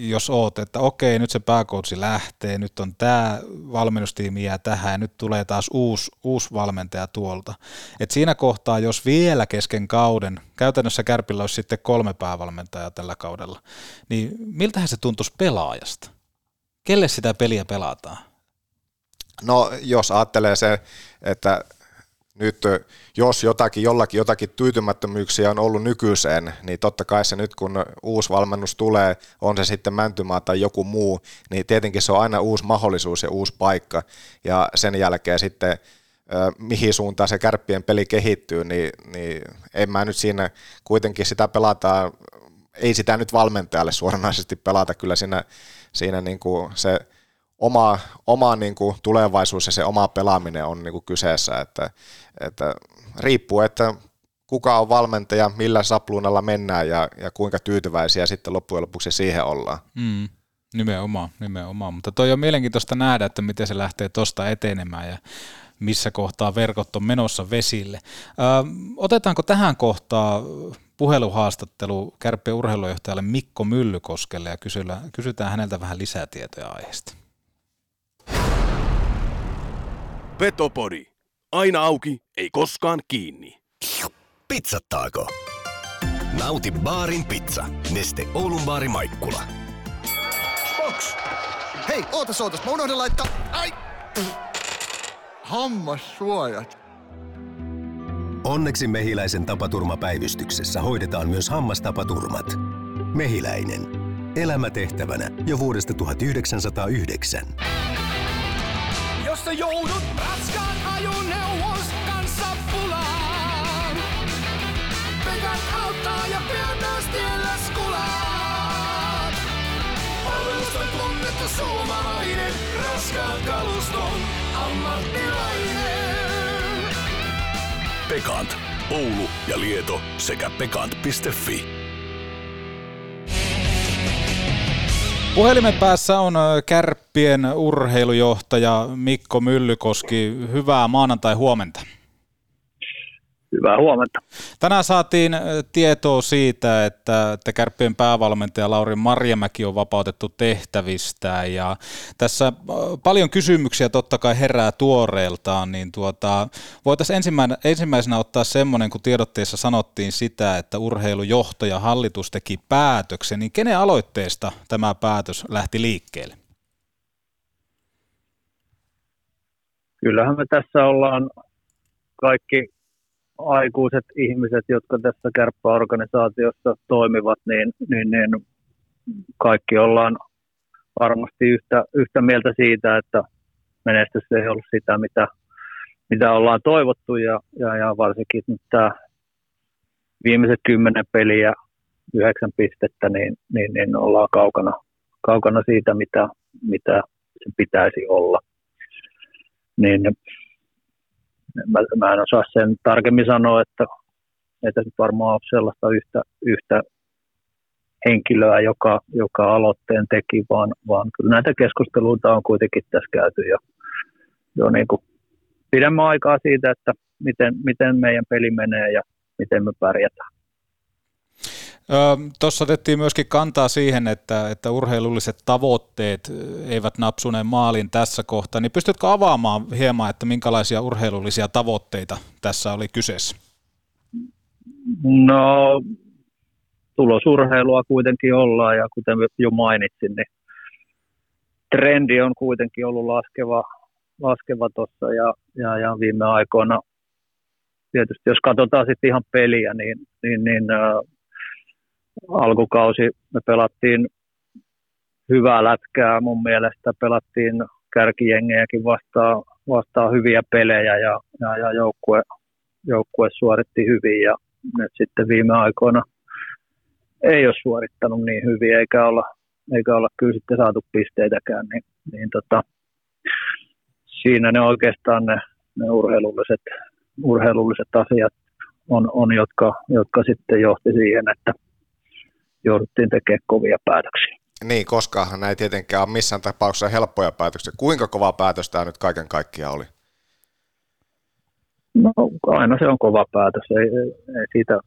jos oot, että okei, nyt se pääkoutsi lähtee, nyt on tämä valmennustiimi jää tähän ja nyt tulee taas uusi, uusi valmentaja tuolta. Et siinä kohtaa, jos vielä kesken kauden, käytännössä Kärpillä olisi sitten kolme päävalmentajaa tällä kaudella, niin miltähän se tuntuisi pelaajasta? Kelle sitä peliä pelataan? No jos ajattelee se, että nyt jos jotakin, jollakin jotakin tyytymättömyyksiä on ollut nykyiseen, niin totta kai se nyt kun uusi valmennus tulee, on se sitten Mäntymaa tai joku muu, niin tietenkin se on aina uusi mahdollisuus ja uusi paikka. Ja sen jälkeen sitten mihin suuntaan se kärppien peli kehittyy, niin, niin en mä nyt siinä kuitenkin sitä pelataan, ei sitä nyt valmentajalle suoranaisesti pelata, kyllä siinä, siinä niin kuin se oma, oma niin kuin tulevaisuus ja se oma pelaaminen on niin kuin kyseessä, että, että riippuu, että kuka on valmentaja, millä sapluunalla mennään ja, ja kuinka tyytyväisiä sitten loppujen lopuksi siihen ollaan. Mm, nimenomaan, nimenomaan, mutta toi on mielenkiintoista nähdä, että miten se lähtee tuosta etenemään ja missä kohtaa verkot on menossa vesille. Ö, otetaanko tähän kohtaan puheluhaastattelu Kärppien urheilujohtajalle Mikko Myllykoskelle ja kysytään häneltä vähän lisätietoja aiheesta. Petopodi. Aina auki, ei koskaan kiinni. Pizzattaako? Nauti baarin pizza. Neste Oulun baari Maikkula. Box! Hei, ootas ootas, mä unohdin laittaa... Ai! Hammassuojat. Onneksi Mehiläisen tapaturmapäivystyksessä hoidetaan myös hammastapaturmat. Mehiläinen. Elämä tehtävänä jo vuodesta 1909. Jos sä joudut raskaan ajoneuvos kanssa pulaan. Pekat auttaa ja pian taas tiellä skulaat. Palvelusta tunnettu suomalainen, raskaan kaluston ammattilainen. Pekant. Oulu ja Lieto sekä pekant.fi. Puhelimen päässä on Kärppien urheilujohtaja Mikko Myllykoski. Hyvää maanantai-huomenta. Hyvää huomenta. Tänään saatiin tietoa siitä, että, että Kärppien päävalmentaja Lauri Marjamäki on vapautettu tehtävistään ja tässä paljon kysymyksiä totta kai herää tuoreeltaan, niin tuota, voitaisiin ensimmäisenä, ensimmäisenä ottaa semmoinen, kun tiedotteessa sanottiin sitä, että urheilujohtaja hallitus teki päätöksen, niin kenen aloitteesta tämä päätös lähti liikkeelle? Kyllähän me tässä ollaan kaikki aikuiset ihmiset, jotka tässä kärppäorganisaatiossa toimivat, niin, niin, niin kaikki ollaan varmasti yhtä, yhtä mieltä siitä, että menestys ei ollut sitä, mitä, mitä ollaan toivottu ja, ja, ja varsinkin nyt tämä viimeiset kymmenen peliä, yhdeksän pistettä, niin, niin, niin ollaan kaukana, kaukana siitä, mitä, mitä se pitäisi olla. Niin mä, mä en osaa sen tarkemmin sanoa, että että se varmaan ole sellaista yhtä, yhtä henkilöä, joka, joka aloitteen teki, vaan, vaan kyllä näitä keskusteluita on kuitenkin tässä käyty jo, jo niin kuin pidemmän aikaa siitä, että miten, miten meidän peli menee ja miten me pärjätään. Tuossa otettiin myöskin kantaa siihen, että, että urheilulliset tavoitteet eivät napsuneen maalin tässä kohtaa, niin pystytkö avaamaan hieman, että minkälaisia urheilullisia tavoitteita tässä oli kyseessä? No tulosurheilua kuitenkin ollaan ja kuten jo mainitsin, niin trendi on kuitenkin ollut laskeva, laskeva tuossa ja, ja, ja, viime aikoina tietysti jos katsotaan sitten ihan peliä, niin, niin, niin alkukausi. Me pelattiin hyvää lätkää. Mun mielestä, pelattiin kärkijengejäkin vastaan, vastaan hyviä pelejä ja, ja, ja joukkue, joukkue suoritti hyvin. Ja nyt sitten viime aikoina ei ole suorittanut niin hyvin eikä olla, eikä olla kyllä sitten saatu pisteitäkään, niin, niin tota, siinä ne oikeastaan ne, ne urheilulliset, urheilulliset asiat on, on jotka, jotka sitten johti siihen, että jouduttiin tekemään kovia päätöksiä. Niin, koska näin tietenkään ole missään tapauksessa helppoja päätöksiä. Kuinka kova päätös tämä nyt kaiken kaikkiaan oli? No aina se on kova päätös, ei, ei, siitä,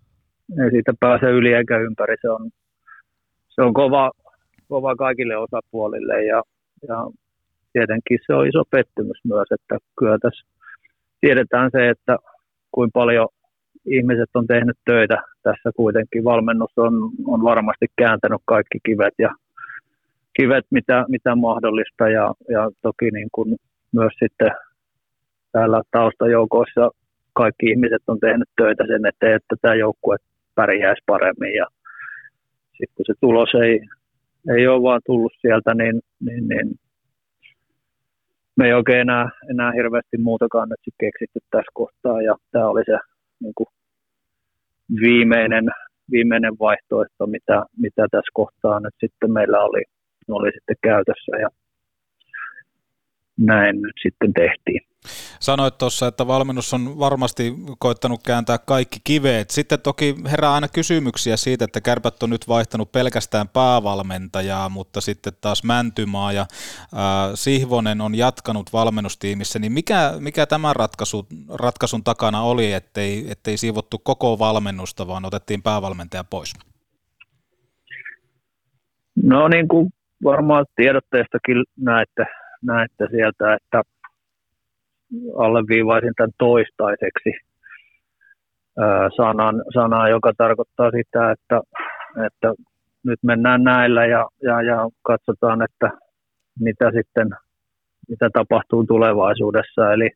ei siitä pääse yli eikä ympäri. Se on, se on kova, kova kaikille osapuolille ja, ja tietenkin se on iso pettymys myös, että kyllä tässä tiedetään se, että kuinka paljon ihmiset on tehnyt töitä tässä kuitenkin. Valmennus on, on varmasti kääntänyt kaikki kivet ja kivet, mitä, mitä mahdollista. Ja, ja toki niin kuin myös sitten täällä taustajoukoissa kaikki ihmiset on tehnyt töitä sen eteen, että tämä joukkue pärjäisi paremmin. Ja sitten kun se tulos ei, ei ole vaan tullut sieltä, niin, niin, niin me ei oikein enää, enää hirveästi muutakaan nyt keksitty tässä kohtaa. Ja tämä oli se niin kuin viimeinen, viimeinen vaihtoehto, mitä, mitä tässä kohtaa nyt sitten meillä oli, oli sitten käytössä. Ja näin nyt sitten tehtiin. Sanoit tuossa, että valmennus on varmasti koittanut kääntää kaikki kiveet. Sitten toki herää aina kysymyksiä siitä, että kärpät on nyt vaihtanut pelkästään päävalmentajaa, mutta sitten taas Mäntymaa ja äh, Sihvonen on jatkanut valmennustiimissä. Niin mikä, mikä tämän ratkaisu, ratkaisun takana oli, ettei, ettei siivottu koko valmennusta, vaan otettiin päävalmentaja pois? No niin kuin varmaan tiedotteestakin näette, näette sieltä, että alleviivaisin tämän toistaiseksi sanan, sanaa, joka tarkoittaa sitä, että, että nyt mennään näillä ja, ja, ja katsotaan, että mitä sitten mitä tapahtuu tulevaisuudessa. Eli,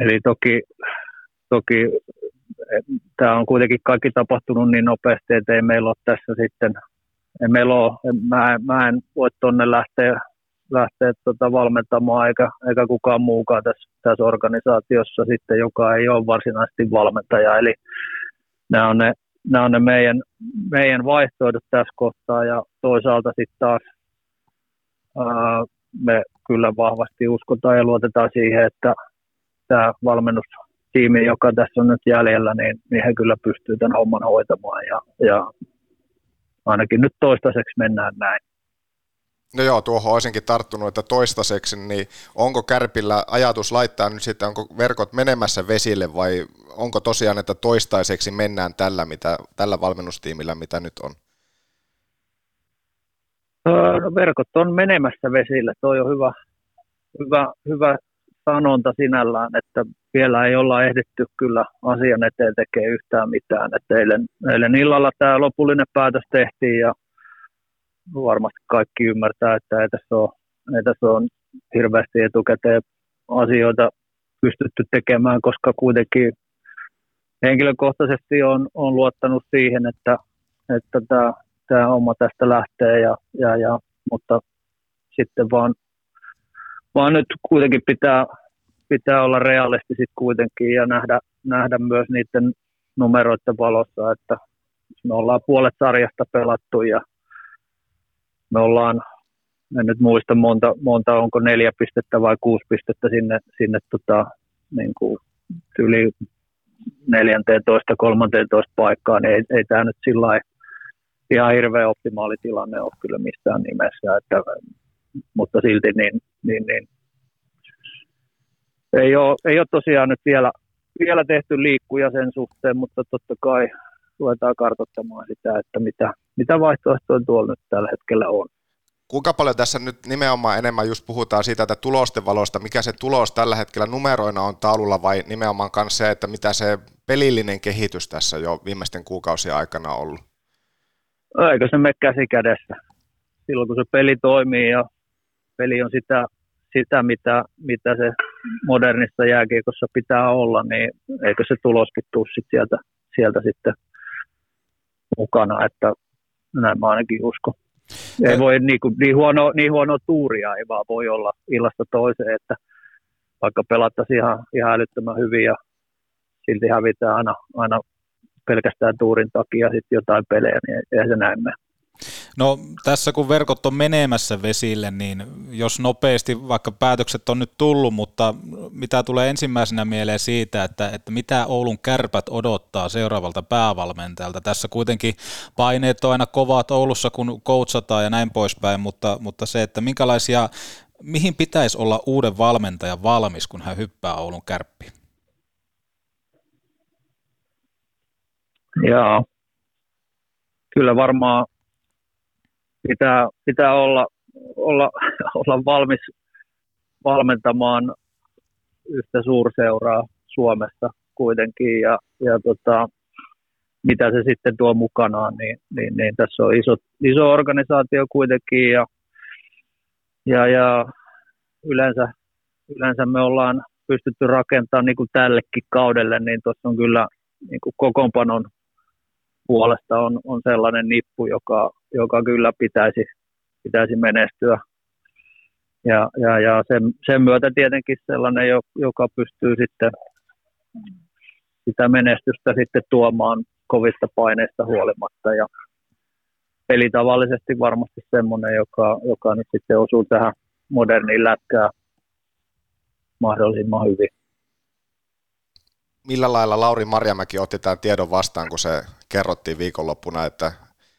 eli toki, toki tämä on kuitenkin kaikki tapahtunut niin nopeasti, että ei meillä ole tässä sitten, ei meillä ole, mä, mä en voi tuonne lähteä lähteä tota valmentamaan, eikä, eikä kukaan muukaan tässä, tässä organisaatiossa sitten, joka ei ole varsinaisesti valmentaja. Eli nämä on ne, nämä on ne meidän, meidän vaihtoehdot tässä kohtaa ja toisaalta sitten taas ää, me kyllä vahvasti uskotaan ja luotetaan siihen, että tämä valmennustiimi, joka tässä on nyt jäljellä, niin, niin he kyllä pystyy tämän homman hoitamaan ja, ja ainakin nyt toistaiseksi mennään näin. No joo, tuohon olisinkin tarttunut, että toistaiseksi, niin onko Kärpillä ajatus laittaa nyt sitten, onko verkot menemässä vesille vai onko tosiaan, että toistaiseksi mennään tällä, mitä, tällä valmennustiimillä, mitä nyt on? No, verkot on menemässä vesille, toi on hyvä, hyvä, hyvä sanonta sinällään, että vielä ei olla ehditty kyllä asian eteen tekemään yhtään mitään. Että eilen, eilen illalla tämä lopullinen päätös tehtiin ja varmasti kaikki ymmärtää, että ei tässä ole, ei tässä ole hirveästi etukäteen asioita pystytty tekemään, koska kuitenkin henkilökohtaisesti on, on luottanut siihen, että, että tämä, tämä homma tästä lähtee, ja, ja, ja, mutta sitten vaan, vaan nyt kuitenkin pitää, pitää olla realisti sit kuitenkin ja nähdä, nähdä myös niiden numeroiden valossa, että me ollaan puolet sarjasta pelattu ja me ollaan, en nyt muista monta, monta onko neljä pistettä vai kuusi pistettä sinne, sinne tota, niin kuin yli 14, 13 paikkaan, niin ei, ei tämä nyt sillä ihan hirveän optimaali tilanne ole kyllä missään nimessä, että, mutta silti niin, niin, niin. Ei, ole, ei ole tosiaan nyt vielä, vielä tehty liikkuja sen suhteen, mutta totta kai ruvetaan kartoittamaan sitä, että mitä, mitä vaihtoehtoja tuolla nyt tällä hetkellä on. Kuinka paljon tässä nyt nimenomaan enemmän just puhutaan siitä, että tulosten valosta, mikä se tulos tällä hetkellä numeroina on taululla vai nimenomaan myös se, että mitä se pelillinen kehitys tässä jo viimeisten kuukausien aikana on ollut? Eikö se mene käsi kädessä? Silloin kun se peli toimii ja peli on sitä, sitä mitä, mitä se modernissa jääkiekossa pitää olla, niin eikö se tuloskin tule sit sieltä, sieltä sitten mukana, että näin mä ainakin uskon. Ei voi niin, kuin, niin, huono, niin huono tuuria ei vaan voi olla illasta toiseen, että vaikka pelattaisiin ihan, ihan älyttömän hyvin ja silti hävitään aina, aina pelkästään tuurin takia sitten jotain pelejä, niin ei se näin mene. No tässä kun verkot on menemässä vesille, niin jos nopeasti, vaikka päätökset on nyt tullut, mutta mitä tulee ensimmäisenä mieleen siitä, että, että mitä Oulun kärpät odottaa seuraavalta päävalmentajalta. Tässä kuitenkin paineet on aina kovat Oulussa, kun coachataan ja näin poispäin, mutta, mutta se, että minkälaisia, mihin pitäisi olla uuden valmentajan valmis, kun hän hyppää Oulun kärppiin? Joo. Kyllä varmaan pitää, pitää olla, olla, olla valmis valmentamaan yhtä suurseuraa Suomessa kuitenkin. Ja, ja tota, mitä se sitten tuo mukanaan, niin, niin, niin tässä on iso, iso organisaatio kuitenkin ja, ja, ja yleensä, yleensä me ollaan pystytty rakentamaan niin kuin tällekin kaudelle, niin tuossa on kyllä niin kuin kokoonpanon puolesta on, on sellainen nippu, joka, joka kyllä pitäisi, pitäisi menestyä. Ja, ja, ja sen, sen myötä tietenkin sellainen, joka pystyy sitten sitä menestystä sitten tuomaan kovista paineista huolimatta. Ja peli tavallisesti varmasti semmoinen, joka, joka nyt sitten osuu tähän moderniin lätkään mahdollisimman hyvin millä lailla Lauri Marjamäki otti tämän tiedon vastaan, kun se kerrottiin viikonloppuna, että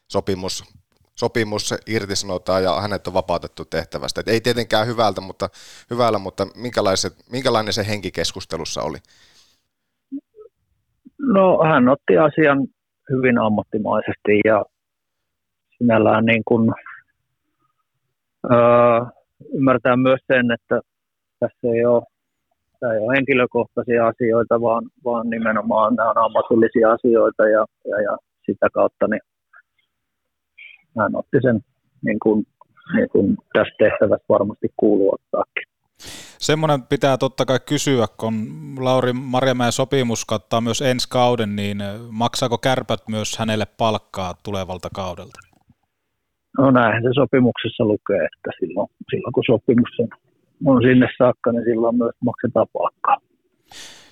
sopimus, sopimus irtisanotaan ja hänet on vapautettu tehtävästä. Et ei tietenkään hyvältä, mutta, hyvällä, mutta minkälainen se henkikeskustelussa oli? No hän otti asian hyvin ammattimaisesti ja sinällään niin kuin, öö, ymmärtää myös sen, että tässä ei ole tämä ei ole henkilökohtaisia asioita, vaan, vaan nimenomaan nämä on ammatillisia asioita ja, ja, ja sitä kautta niin hän otti sen niin kuin, niin kuin tässä tehtävässä varmasti kuuluu ottaakin. Semmoinen pitää totta kai kysyä, kun Lauri Marjamäen sopimus kattaa myös ensi kauden, niin maksaako kärpät myös hänelle palkkaa tulevalta kaudelta? No näinhän se sopimuksessa lukee, että silloin, silloin kun sopimus on on sinne saakka, niin silloin myös maksetaan palkkaa.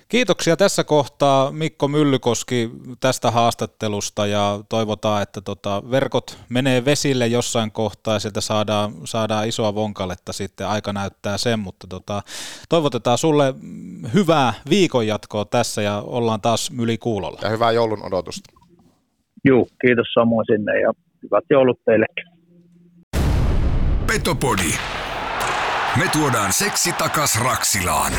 Kiitoksia tässä kohtaa Mikko Myllykoski tästä haastattelusta ja toivotaan, että tota, verkot menee vesille jossain kohtaa ja sieltä saadaan, saadaan isoa vonkaletta sitten, aika näyttää sen, mutta tota, toivotetaan sulle hyvää viikonjatkoa tässä ja ollaan taas myli kuulolla. Ja hyvää joulun odotusta. Joo, kiitos samoin sinne ja hyvät joulut teillekin. Petopodi. Me tuodaan seksi takas Raksilaan.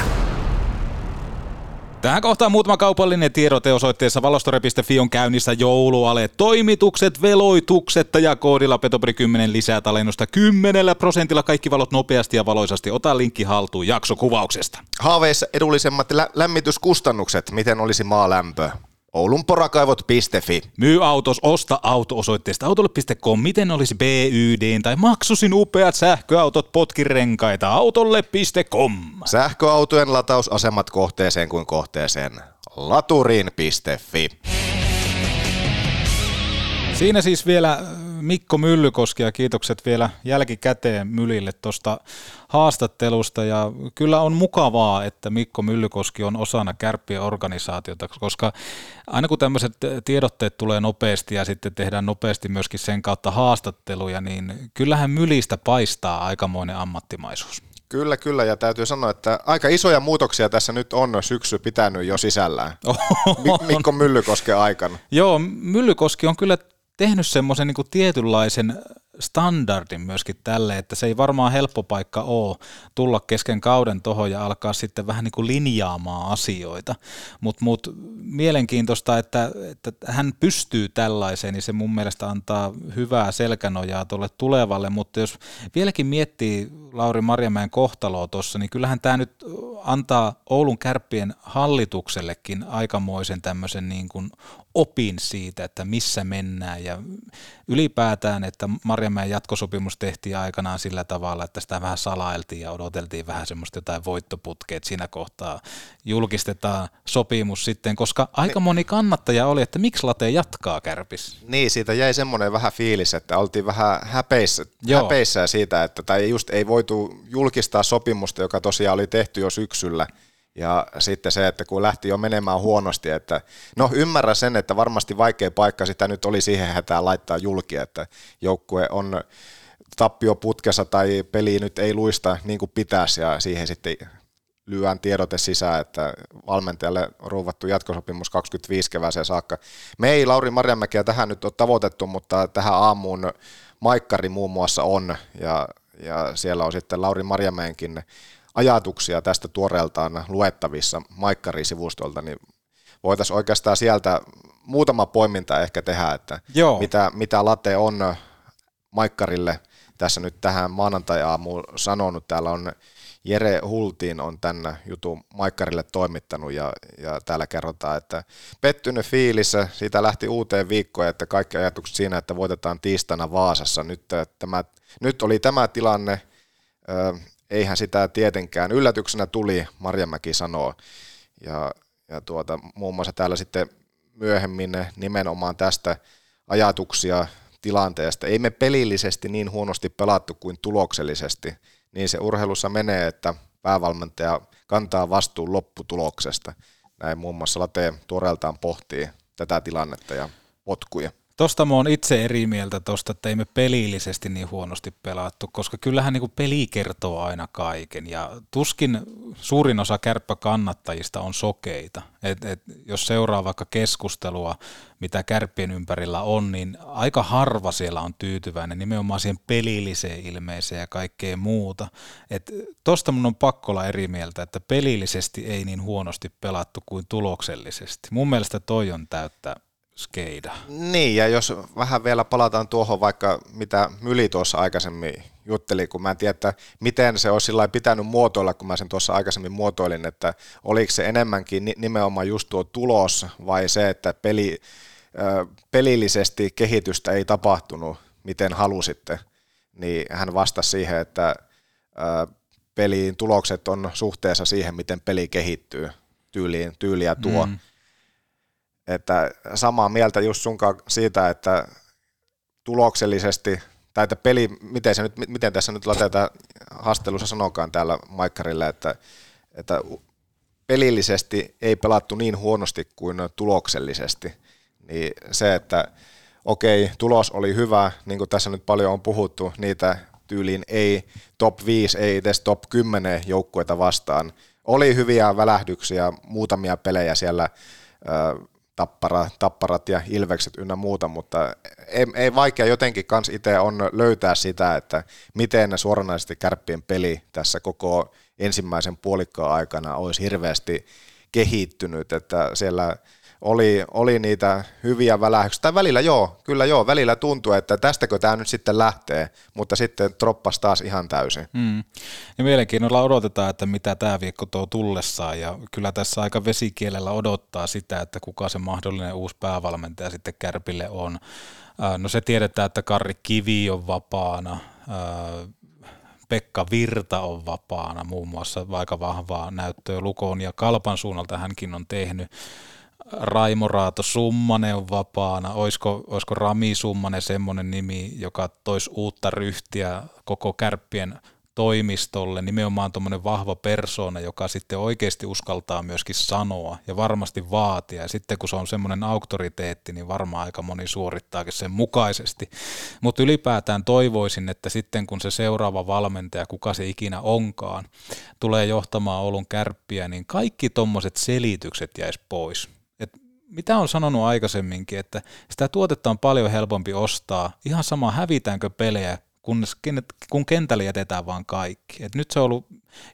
Tähän kohtaan muutama kaupallinen tiedote osoitteessa valostore.fi on käynnissä jouluale. Toimitukset, veloitukset ja koodilla Petopri 10 lisää talennusta 10 prosentilla. Kaikki valot nopeasti ja valoisasti. Ota linkki haltuun jaksokuvauksesta. Haaveissa edullisemmat lä- lämmityskustannukset. Miten olisi maalämpö? oulunporakaivot.fi. Myy autos, osta auto osoitteesta autolle.com. Miten olisi BYD tai maksusin upeat sähköautot potkirenkaita autolle.com. Sähköautojen latausasemat kohteeseen kuin kohteeseen. Laturiin.fi. Siinä siis vielä Mikko Myllykoski ja kiitokset vielä jälkikäteen Mylille tuosta haastattelusta ja kyllä on mukavaa, että Mikko Myllykoski on osana kärppien organisaatiota, koska aina kun tämmöiset tiedotteet tulee nopeasti ja sitten tehdään nopeasti myöskin sen kautta haastatteluja, niin kyllähän Mylistä paistaa aikamoinen ammattimaisuus. Kyllä, kyllä, ja täytyy sanoa, että aika isoja muutoksia tässä nyt on syksy pitänyt jo sisällään. Mikko Myllykosken aikana. Joo, Myllykoski on kyllä tehnyt semmoisen niin tietynlaisen standardin myöskin tälle, että se ei varmaan helppo paikka ole tulla kesken kauden tohon ja alkaa sitten vähän niin kuin linjaamaan asioita, mutta mut, mielenkiintoista, että, että hän pystyy tällaiseen, niin se mun mielestä antaa hyvää selkänojaa tuolle tulevalle, mutta jos vieläkin miettii Lauri Marjamäen kohtaloa tuossa, niin kyllähän tämä nyt antaa Oulun kärppien hallituksellekin aikamoisen tämmöisen niin kuin opin siitä, että missä mennään. Ja ylipäätään, että Marjamäen jatkosopimus tehtiin aikanaan sillä tavalla, että sitä vähän salailtiin ja odoteltiin vähän semmoista jotain voittoputkeet siinä kohtaa julkistetaan sopimus sitten, koska aika moni kannattaja oli, että miksi Late jatkaa kärpis. Niin, siitä jäi semmoinen vähän fiilis, että oltiin vähän häpeissä, häpeissä siitä, että tai just ei voitu julkistaa sopimusta, joka tosiaan oli tehty jo syksyllä – ja sitten se, että kun lähti jo menemään huonosti, että no ymmärrän sen, että varmasti vaikea paikka sitä nyt oli siihen hätään laittaa julki, että joukkue on tappioputkessa tai peli nyt ei luista niin kuin pitäisi ja siihen sitten lyön tiedote sisään, että valmentajalle ruuvattu jatkosopimus 25 kevääseen saakka. Me ei Lauri Marjamäkiä tähän nyt ole tavoitettu, mutta tähän aamuun Maikkari muun muassa on ja, ja siellä on sitten Lauri Marjamäenkin ajatuksia tästä tuoreeltaan luettavissa Maikkari-sivustolta, niin voitaisiin oikeastaan sieltä muutama poiminta ehkä tehdä, että Joo. Mitä, mitä Late on Maikkarille tässä nyt tähän maanantai-aamuun sanonut. Täällä on Jere Hultiin on tänne jutun Maikkarille toimittanut ja, ja täällä kerrotaan, että pettynyt fiilis, siitä lähti uuteen viikkoon, että kaikki ajatukset siinä, että voitetaan tiistaina Vaasassa. Nyt, tämä, nyt oli tämä tilanne, eihän sitä tietenkään yllätyksenä tuli, Marjamäki sanoo. Ja, ja tuota, muun muassa täällä sitten myöhemmin nimenomaan tästä ajatuksia tilanteesta. Ei me pelillisesti niin huonosti pelattu kuin tuloksellisesti, niin se urheilussa menee, että päävalmentaja kantaa vastuun lopputuloksesta. Näin muun muassa Late tuoreeltaan pohtii tätä tilannetta ja potkuja. Tosta mä oon itse eri mieltä tosta, että ei me pelillisesti niin huonosti pelattu, koska kyllähän niin peli kertoo aina kaiken ja tuskin suurin osa kärppäkannattajista on sokeita. Et, et, jos seuraa vaikka keskustelua, mitä kärppien ympärillä on, niin aika harva siellä on tyytyväinen nimenomaan siihen pelilliseen ilmeeseen ja kaikkeen muuta. Et tosta mun on pakko olla eri mieltä, että pelillisesti ei niin huonosti pelattu kuin tuloksellisesti. Mun mielestä toi on täyttä skeida. Niin, ja jos vähän vielä palataan tuohon vaikka mitä Myli tuossa aikaisemmin jutteli, kun mä en tiedä, että miten se olisi sillä pitänyt muotoilla, kun mä sen tuossa aikaisemmin muotoilin, että oliko se enemmänkin nimenomaan just tuo tulos vai se, että peli, pelillisesti kehitystä ei tapahtunut, miten halusitte, niin hän vastasi siihen, että peliin tulokset on suhteessa siihen, miten peli kehittyy tyyliin, tyyliä tuo. Mm. Että samaa mieltä just sunkaan siitä, että tuloksellisesti, tai että peli, miten, se nyt, miten tässä nyt latetaan haastelussa sanokaan täällä Maikkarille, että, että pelillisesti ei pelattu niin huonosti kuin tuloksellisesti, niin se, että okei, tulos oli hyvä, niin kuin tässä nyt paljon on puhuttu, niitä tyyliin ei top 5, ei edes top 10 joukkueita vastaan. Oli hyviä välähdyksiä, muutamia pelejä siellä tappara, tapparat ja ilvekset ynnä muuta, mutta ei, ei vaikea jotenkin kans itse on löytää sitä, että miten suoranaisesti kärppien peli tässä koko ensimmäisen puolikkaan aikana olisi hirveästi kehittynyt, että siellä oli, oli niitä hyviä välähyksiä. Tai välillä joo, kyllä joo, välillä tuntuu, että tästäkö tämä nyt sitten lähtee, mutta sitten troppas taas ihan täysin. Mm. Ja mielenkiinnolla odotetaan, että mitä tämä viikko tuo tullessaan, ja kyllä tässä aika vesikielellä odottaa sitä, että kuka se mahdollinen uusi päävalmentaja sitten Kärpille on. No se tiedetään, että Karri Kivi on vapaana, Pekka Virta on vapaana, muun muassa aika vahvaa näyttöä Lukoon ja Kalpan suunnalta hänkin on tehnyt. Raimo Raato Summanen on vapaana, olisiko, olisiko Rami Summanen semmoinen nimi, joka toisi uutta ryhtiä koko kärppien toimistolle, nimenomaan tuommoinen vahva persoona, joka sitten oikeasti uskaltaa myöskin sanoa ja varmasti vaatia. Ja sitten kun se on semmoinen auktoriteetti, niin varmaan aika moni suorittaakin sen mukaisesti. Mutta ylipäätään toivoisin, että sitten kun se seuraava valmentaja, kuka se ikinä onkaan, tulee johtamaan Oulun kärppiä, niin kaikki tuommoiset selitykset jäisi pois mitä on sanonut aikaisemminkin, että sitä tuotetta on paljon helpompi ostaa, ihan sama hävitäänkö pelejä, kun, kun kentällä jätetään vaan kaikki. Et nyt se on ollut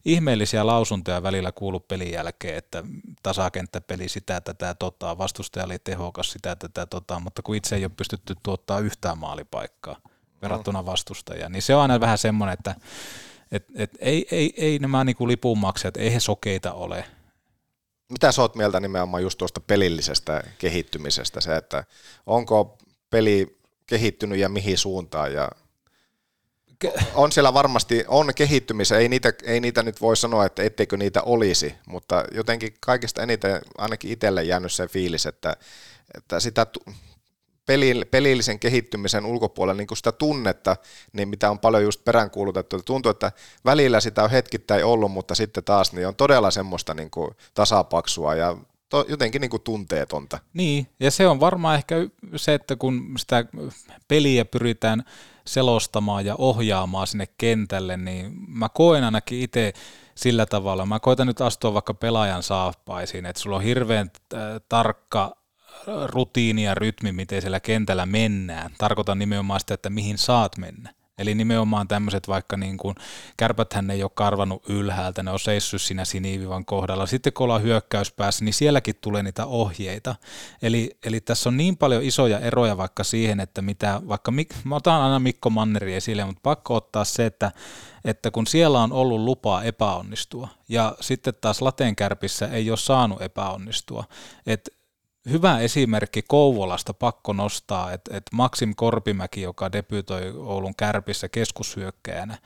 ihmeellisiä lausuntoja välillä kuullut pelin jälkeen, että tasakenttäpeli sitä, tätä, tota, vastustaja oli tehokas sitä, tätä, tota, mutta kun itse ei ole pystytty tuottaa yhtään maalipaikkaa verrattuna vastustajaan, niin se on aina vähän semmoinen, että et, et, ei, ei, ei nämä niinku lipunmaksajat, ei he sokeita ole. Mitä sä oot mieltä nimenomaan just tuosta pelillisestä kehittymisestä, se, että onko peli kehittynyt ja mihin suuntaan? Ja on siellä varmasti, on kehittymistä, ei niitä, ei niitä nyt voi sanoa, että etteikö niitä olisi, mutta jotenkin kaikista eniten ainakin itselle jäänyt se fiilis, että, että sitä pelillisen kehittymisen ulkopuolella niin kuin sitä tunnetta, niin mitä on paljon just peräänkuulutettu. Tuntuu, että välillä sitä on hetkittäin ollut, mutta sitten taas niin on todella semmoista niin kuin tasapaksua ja to, jotenkin niin kuin tunteetonta. Niin, ja se on varmaan ehkä se, että kun sitä peliä pyritään selostamaan ja ohjaamaan sinne kentälle, niin mä koen ainakin itse sillä tavalla. Mä koitan nyt astua vaikka pelaajan saappaisiin, että sulla on hirveän äh, tarkka rutiini ja rytmi, miten siellä kentällä mennään. Tarkoitan nimenomaan sitä, että mihin saat mennä. Eli nimenomaan tämmöiset vaikka niin kuin, kärpäthän ei ole karvanut ylhäältä, ne on seissyt siinä sinivivan kohdalla. Sitten kun ollaan hyökkäyspäässä, niin sielläkin tulee niitä ohjeita. Eli, eli tässä on niin paljon isoja eroja vaikka siihen, että mitä, vaikka mä otan aina Mikko Manneri esille, mutta pakko ottaa se, että, että kun siellä on ollut lupaa epäonnistua, ja sitten taas lateenkärpissä ei ole saanut epäonnistua, että hyvä esimerkki Kouvolasta pakko nostaa, että, että Maxim Korpimäki, joka debytoi Oulun kärpissä keskushyökkäjänä,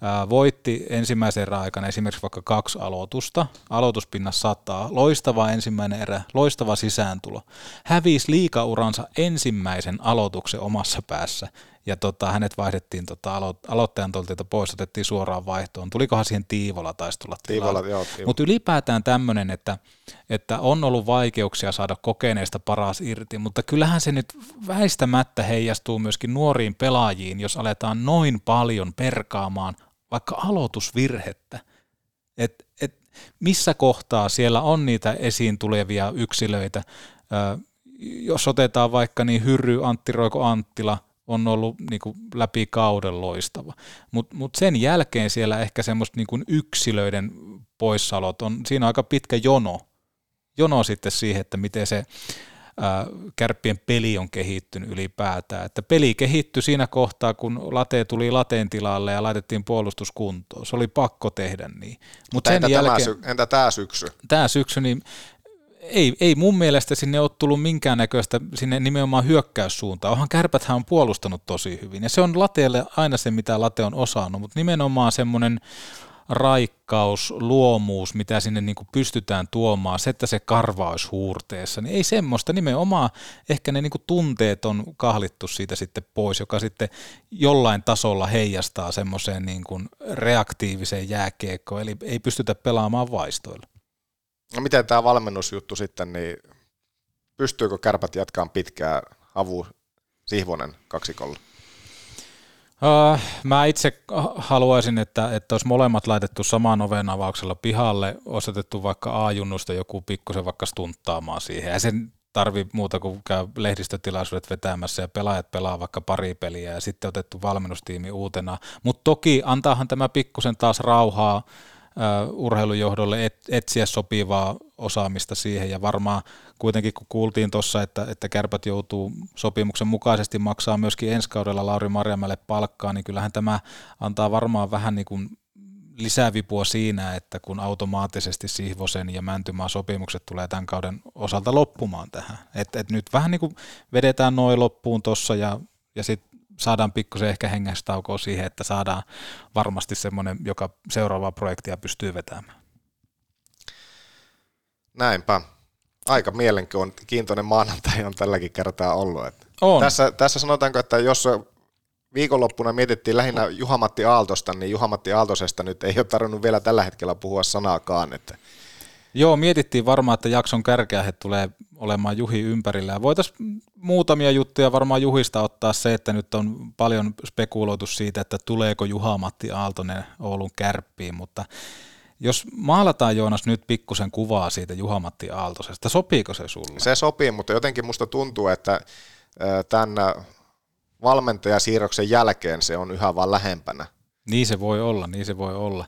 ää, voitti ensimmäisen erän aikana esimerkiksi vaikka kaksi aloitusta, aloituspinnassa sataa, loistava ensimmäinen erä, loistava sisääntulo, hävisi liikauransa ensimmäisen aloituksen omassa päässä ja tota, hänet vaihdettiin tota, alo- aloittajan toltilta pois, otettiin suoraan vaihtoon. Tulikohan siihen Tiivola taisi tulla joo, Mutta ylipäätään tämmöinen, että, että on ollut vaikeuksia saada kokeneista paras irti, mutta kyllähän se nyt väistämättä heijastuu myöskin nuoriin pelaajiin, jos aletaan noin paljon perkaamaan vaikka aloitusvirhettä. Et, et missä kohtaa siellä on niitä esiin tulevia yksilöitä, Ö, jos otetaan vaikka niin Hyrry, Antti Roiko Anttila – on ollut niin kuin läpi kauden loistava. Mutta mut sen jälkeen siellä ehkä semmoista niin kuin yksilöiden poissaolot on, siinä on aika pitkä jono, jono sitten siihen, että miten se ää, kärppien peli on kehittynyt ylipäätään. Että peli kehittyi siinä kohtaa, kun late tuli lateen tilalle ja laitettiin puolustuskuntoon. Se oli pakko tehdä niin. Mut sen entä, jälkeen, tämä sy- entä tämä syksy? Tämä syksy, niin ei, ei mun mielestä sinne ole tullut minkäännäköistä sinne nimenomaan hyökkäyssuuntaan. Onhan kärpäthän on puolustanut tosi hyvin ja se on lateelle aina se, mitä late on osannut, mutta nimenomaan semmoinen raikkaus, luomuus, mitä sinne niin kuin pystytään tuomaan, se, että se karva olisi huurteessa, niin ei semmoista, nimenomaan ehkä ne niin kuin tunteet on kahlittu siitä sitten pois, joka sitten jollain tasolla heijastaa semmoiseen niin kuin reaktiiviseen jääkiekkoon, eli ei pystytä pelaamaan vaistoilla. No miten tämä valmennusjuttu sitten, niin pystyykö kärpät jatkaan pitkää avu Sihvonen kaksikolla? Uh, mä itse haluaisin, että, että olisi molemmat laitettu samaan oven avauksella pihalle, osoitettu vaikka A-junnusta joku pikkusen vaikka stunttaamaan siihen. Ja sen tarvi muuta kuin käy lehdistötilaisuudet vetämässä ja pelaajat pelaa vaikka pari peliä ja sitten otettu valmennustiimi uutena. Mutta toki antaahan tämä pikkusen taas rauhaa urheilujohdolle et, etsiä sopivaa osaamista siihen ja varmaan kuitenkin kun kuultiin tuossa, että, että kärpät joutuu sopimuksen mukaisesti maksaa myöskin ensi kaudella Lauri Marjamäelle palkkaa, niin kyllähän tämä antaa varmaan vähän niin kuin lisävipua siinä, että kun automaattisesti Sihvosen ja Mäntymaan sopimukset tulee tämän kauden osalta loppumaan tähän. että et nyt vähän niin kuin vedetään noin loppuun tuossa ja, ja sitten saadaan pikkusen ehkä hengästaukoa siihen, että saadaan varmasti semmoinen, joka seuraavaa projektia pystyy vetämään. Näinpä. Aika mielenkiintoinen maanantai on tälläkin kertaa ollut. Että on. Tässä, tässä sanotaanko, että jos viikonloppuna mietittiin lähinnä Juhamatti Aaltosta, niin Juhamatti Aaltosesta nyt ei ole tarvinnut vielä tällä hetkellä puhua sanaakaan. Että Joo, mietittiin varmaan, että jakson kärkeä tulee olemaan Juhi ympärillä. Ja voitaisiin muutamia juttuja varmaan Juhista ottaa se, että nyt on paljon spekuloitu siitä, että tuleeko Juha-Matti Aaltonen Oulun kärppiin, mutta Jos maalataan Joonas nyt pikkusen kuvaa siitä Juhamatti Aaltosesta, sopiiko se sulle? Se sopii, mutta jotenkin musta tuntuu, että tämän valmentajasiirroksen jälkeen se on yhä vaan lähempänä. Niin se voi olla, niin se voi olla.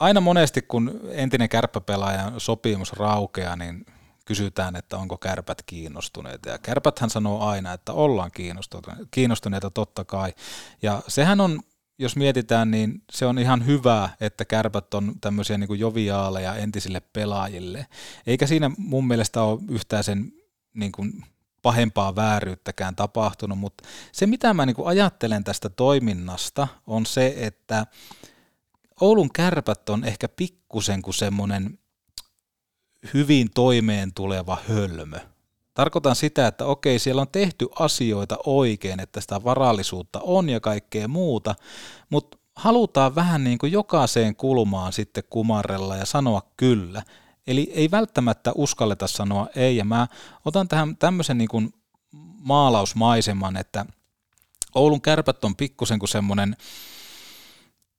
Aina monesti, kun entinen kärppäpelaajan sopimus raukeaa, niin kysytään, että onko kärpät kiinnostuneita. Ja kärpäthän sanoo aina, että ollaan kiinnostuneita totta kai. Ja sehän on, jos mietitään, niin se on ihan hyvä, että kärpät on tämmöisiä niin kuin joviaaleja entisille pelaajille. Eikä siinä mun mielestä ole yhtään sen niin kuin pahempaa vääryyttäkään tapahtunut, mutta se mitä mä niin kuin ajattelen tästä toiminnasta on se, että Oulun kärpät on ehkä pikkusen kuin semmoinen hyvin toimeen tuleva hölmö. Tarkoitan sitä, että okei, siellä on tehty asioita oikein, että sitä varallisuutta on ja kaikkea muuta, mutta halutaan vähän niin kuin jokaiseen kulmaan sitten kumarrella ja sanoa kyllä. Eli ei välttämättä uskalleta sanoa ei, ja mä otan tähän tämmöisen niin kuin maalausmaiseman, että Oulun kärpät on pikkusen kuin semmoinen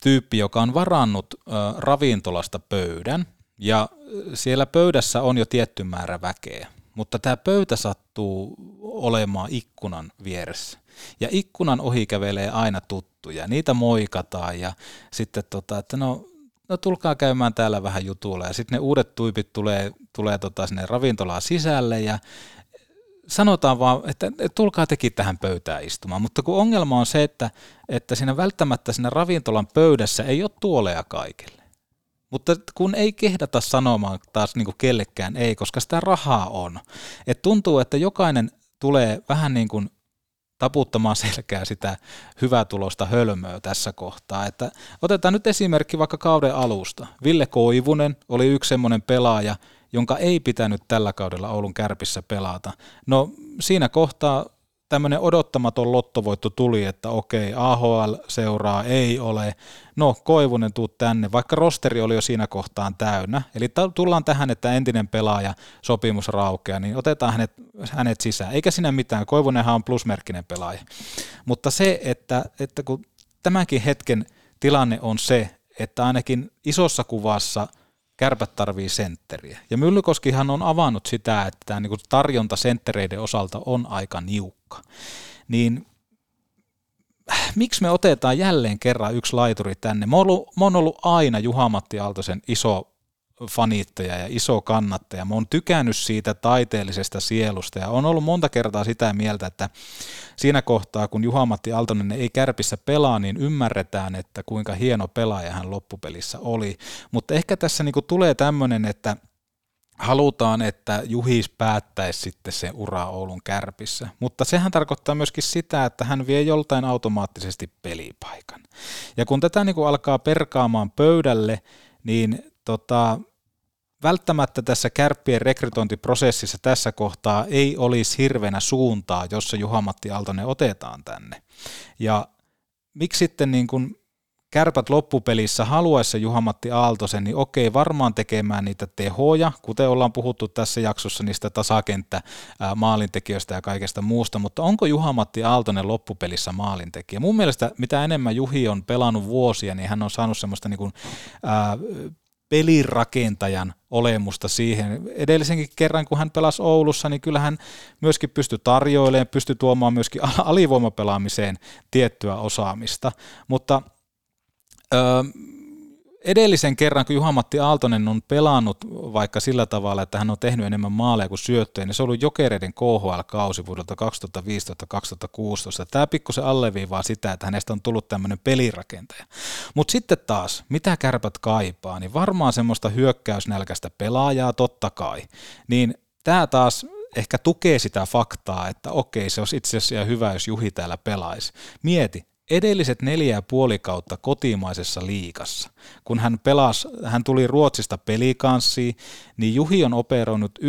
tyyppi, joka on varannut ravintolasta pöydän, ja siellä pöydässä on jo tietty määrä väkeä, mutta tämä pöytä sattuu olemaan ikkunan vieressä. Ja ikkunan ohi kävelee aina tuttuja, niitä moikataan ja sitten tota, että no, no tulkaa käymään täällä vähän jutulla. Ja sitten ne uudet tuipit tulee, tulee tota sinne ravintolaan sisälle ja sanotaan vaan, että, tulkaa teki tähän pöytään istumaan, mutta kun ongelma on se, että, että siinä välttämättä siinä ravintolan pöydässä ei ole tuoleja kaikille. Mutta kun ei kehdata sanomaan taas niin kuin kellekään ei, koska sitä rahaa on. Et tuntuu, että jokainen tulee vähän niin kuin taputtamaan selkää sitä hyvää tulosta hölmöä tässä kohtaa. Että otetaan nyt esimerkki vaikka kauden alusta. Ville Koivunen oli yksi semmoinen pelaaja, jonka ei pitänyt tällä kaudella Oulun kärpissä pelata. No siinä kohtaa tämmöinen odottamaton lottovoitto tuli, että okei, AHL seuraa ei ole, no Koivunen tuu tänne, vaikka rosteri oli jo siinä kohtaan täynnä, eli tullaan tähän, että entinen pelaaja sopimus raukeaa, niin otetaan hänet, hänet sisään, eikä siinä mitään, Koivunenhan on plusmerkkinen pelaaja, mutta se, että, että kun tämänkin hetken tilanne on se, että ainakin isossa kuvassa – kärpät tarvii sentteriä. Ja Myllykoskihan on avannut sitä, että tämä niin tarjonta senttereiden osalta on aika niukka. Niin miksi me otetaan jälleen kerran yksi laituri tänne? Mä oon ollut, mä oon ollut aina Juha-Matti Aaltosen iso fanittaja ja iso kannattaja. Mä oon tykännyt siitä taiteellisesta sielusta ja on ollut monta kertaa sitä mieltä, että siinä kohtaa, kun Juha-Matti Aaltonen ei kärpissä pelaa, niin ymmärretään, että kuinka hieno pelaaja hän loppupelissä oli. Mutta ehkä tässä niinku tulee tämmöinen, että halutaan, että Juhis päättäisi sitten se ura Oulun kärpissä. Mutta sehän tarkoittaa myöskin sitä, että hän vie joltain automaattisesti pelipaikan. Ja kun tätä niin kuin alkaa perkaamaan pöydälle, niin tota, välttämättä tässä kärppien rekrytointiprosessissa tässä kohtaa ei olisi hirveänä suuntaa, jossa Juha-Matti Aaltonen otetaan tänne. Ja miksi sitten niin kuin kärpät loppupelissä haluaessa Juha-Matti Aaltosen, niin okei, varmaan tekemään niitä tehoja, kuten ollaan puhuttu tässä jaksossa niistä tasakenttä maalintekijöistä ja kaikesta muusta, mutta onko Juha-Matti Aaltonen loppupelissä maalintekijä? Mun mielestä mitä enemmän Juhi on pelannut vuosia, niin hän on saanut semmoista niin kuin, ää, pelirakentajan olemusta siihen. Edellisenkin kerran, kun hän pelasi Oulussa, niin kyllä hän myöskin pystyi tarjoilemaan, pystyi tuomaan myöskin alivoimapelaamiseen tiettyä osaamista. Mutta öö, edellisen kerran, kun Juha-Matti Aaltonen on pelannut vaikka sillä tavalla, että hän on tehnyt enemmän maaleja kuin syöttöjä, niin se on ollut Jokereiden KHL-kausi vuodelta 2015-2016. Tämä pikkusen alleviivaa sitä, että hänestä on tullut tämmöinen pelirakentaja. Mutta sitten taas, mitä kärpät kaipaa, niin varmaan semmoista hyökkäysnälkäistä pelaajaa totta kai. Niin tämä taas ehkä tukee sitä faktaa, että okei, se olisi itse asiassa hyvä, jos Juhi täällä pelaisi. Mieti, edelliset neljä ja puoli kautta kotimaisessa liikassa, kun hän pelasi, hän tuli Ruotsista pelikanssiin, niin Juhi on operoinut 1,38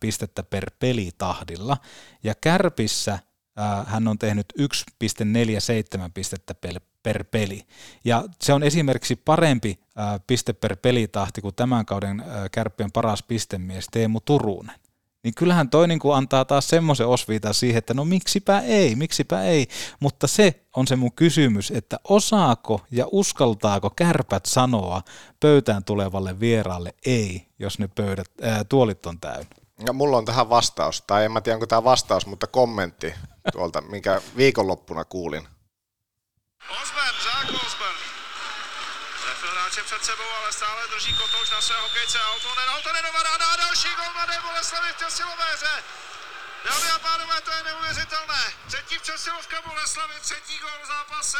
pistettä per pelitahdilla, ja Kärpissä hän on tehnyt 1,47 pistettä per, per peli. Ja se on esimerkiksi parempi piste per pelitahti kuin tämän kauden kärppien paras pistemies Teemu Turunen niin kyllähän toi niin kuin antaa taas semmoisen osviitan siihen, että no miksipä ei, miksipä ei, mutta se on se mun kysymys, että osaako ja uskaltaako kärpät sanoa pöytään tulevalle vieraalle ei, jos ne pöydät, ää, tuolit on täynnä. Ja mulla on tähän vastaus, tai en mä tiedä onko tämä vastaus, mutta kommentti tuolta, minkä viikonloppuna kuulin. Osman. Trefil hráče před sebou, ale stále drží kotouš na své hokejce. Autonen, Autonen ovládá a další gol Mladé Boleslavy v přesilové hře. Dámy a pánové, to je neuvěřitelné. Třetí přesilovka Boleslavy, třetí gol v zápase.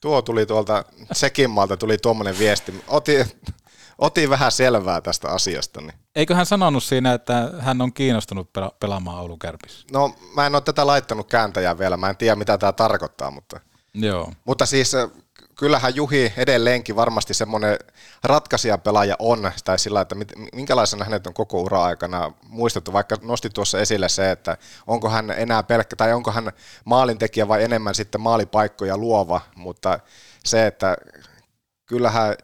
Tuo tuli tuolta Sekinmaalta, tuli tuommoinen viesti. Otin, otin vähän selvää tästä asiasta. Niin. Eikö hän sanonut siinä, että hän on kiinnostunut pela- pelaamaan Oulun kärpissä? No mä en ole tätä laittanut kääntäjää vielä, mä en tiedä mitä tämä tarkoittaa, mutta, Joo. mutta siis kyllähän Juhi edelleenkin varmasti semmoinen ratkaisijapelaaja on, tai sillä, että minkälaisena hänet on koko ura aikana muistettu, vaikka nosti tuossa esille se, että onko hän enää pelkkä, tai onko hän maalintekijä vai enemmän sitten maalipaikkoja luova, mutta se, että kyllähän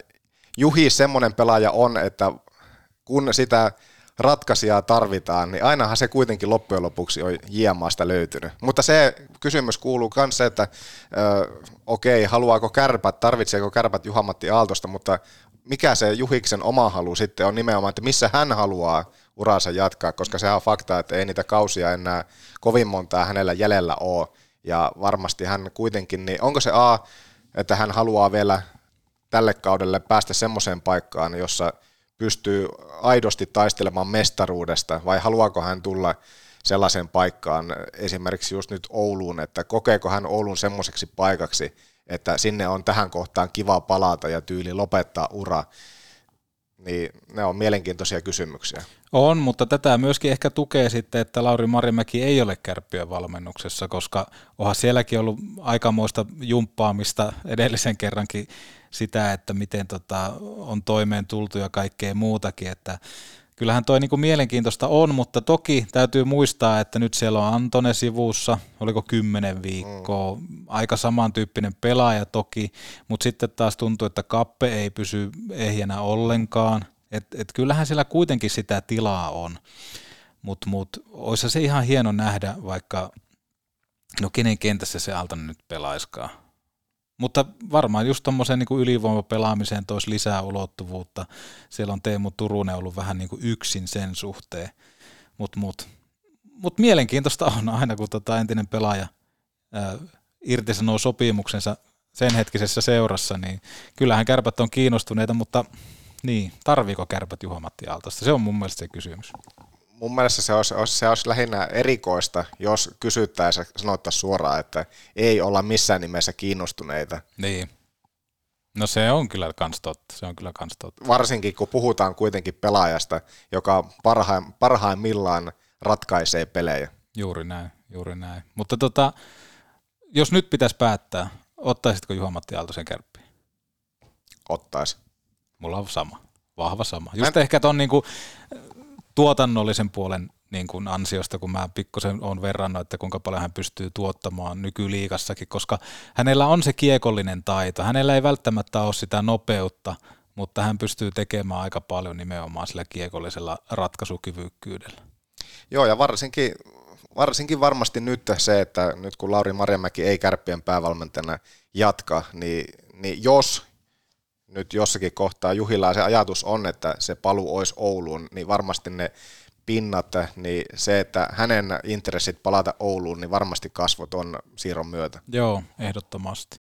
Juhi semmoinen pelaaja on, että kun sitä ratkaisijaa tarvitaan, niin ainahan se kuitenkin loppujen lopuksi on Jiemaasta löytynyt. Mutta se kysymys kuuluu myös että ö, okei, haluaako kärpät, tarvitseeko kärpät Juhamatti Aaltosta, mutta mikä se Juhiksen oma halu sitten on nimenomaan, että missä hän haluaa uraansa jatkaa, koska sehän on fakta, että ei niitä kausia enää kovin montaa hänellä jäljellä ole, ja varmasti hän kuitenkin, niin onko se A, että hän haluaa vielä tälle kaudelle päästä semmoiseen paikkaan, jossa pystyy aidosti taistelemaan mestaruudesta, vai haluaako hän tulla sellaiseen paikkaan, esimerkiksi just nyt Ouluun, että kokeeko hän Oulun semmoiseksi paikaksi, että sinne on tähän kohtaan kiva palata ja tyyli lopettaa ura, niin ne on mielenkiintoisia kysymyksiä. On, mutta tätä myöskin ehkä tukee sitten, että Lauri Marimäki ei ole kärppien valmennuksessa, koska onhan sielläkin ollut aikamoista jumppaamista edellisen kerrankin sitä, että miten tota, on toimeen tultu ja kaikkea muutakin, että kyllähän toi niinku mielenkiintoista on, mutta toki täytyy muistaa, että nyt siellä on Antone sivussa, oliko kymmenen viikkoa, aika samantyyppinen pelaaja toki, mutta sitten taas tuntuu, että Kappe ei pysy ehjänä ollenkaan, että et kyllähän siellä kuitenkin sitä tilaa on, mutta mut, olisi se ihan hieno nähdä, vaikka no kenen kentässä se Altonen nyt pelaiskaan. Mutta varmaan just tuommoiseen niin ylivoimapelaamiseen toisi lisää ulottuvuutta. Siellä on Teemu Turunen ollut vähän niin kuin yksin sen suhteen. Mutta mut, mut mielenkiintoista on aina, kun tota entinen pelaaja irtisanoo sopimuksensa sen hetkisessä seurassa, niin kyllähän kärpät on kiinnostuneita, mutta niin, tarviiko kärpät Juha-Matti Aaltosta? Se on mun mielestä se kysymys. Mun mielestä se olisi, se olisi lähinnä erikoista, jos kysyttäisiin ja sanottaisiin suoraan, että ei olla missään nimessä kiinnostuneita. Niin. No se on kyllä kans totta, se on kyllä kans totta. Varsinkin kun puhutaan kuitenkin pelaajasta, joka parhaim, parhaimmillaan ratkaisee pelejä. Juuri näin, juuri näin. Mutta tota, jos nyt pitäisi päättää, ottaisitko Juha-Matti Aaltosen kärppiin? Ottaisi. Mulla on sama, vahva sama. Just en... ehkä ton niinku tuotannollisen puolen niin kuin ansiosta, kun mä pikkusen on verrannut, että kuinka paljon hän pystyy tuottamaan nykyliigassakin, koska hänellä on se kiekollinen taito. Hänellä ei välttämättä ole sitä nopeutta, mutta hän pystyy tekemään aika paljon nimenomaan sillä kiekollisella ratkaisukyvykkyydellä. Joo, ja varsinkin, varsinkin varmasti nyt se, että nyt kun Lauri Marjamäki ei kärppien päävalmentajana jatka, niin, niin jos nyt jossakin kohtaa Juhilla se ajatus on, että se palu olisi Ouluun, niin varmasti ne pinnat, niin se, että hänen intressit palata Ouluun, niin varmasti kasvot on siirron myötä. Joo, ehdottomasti.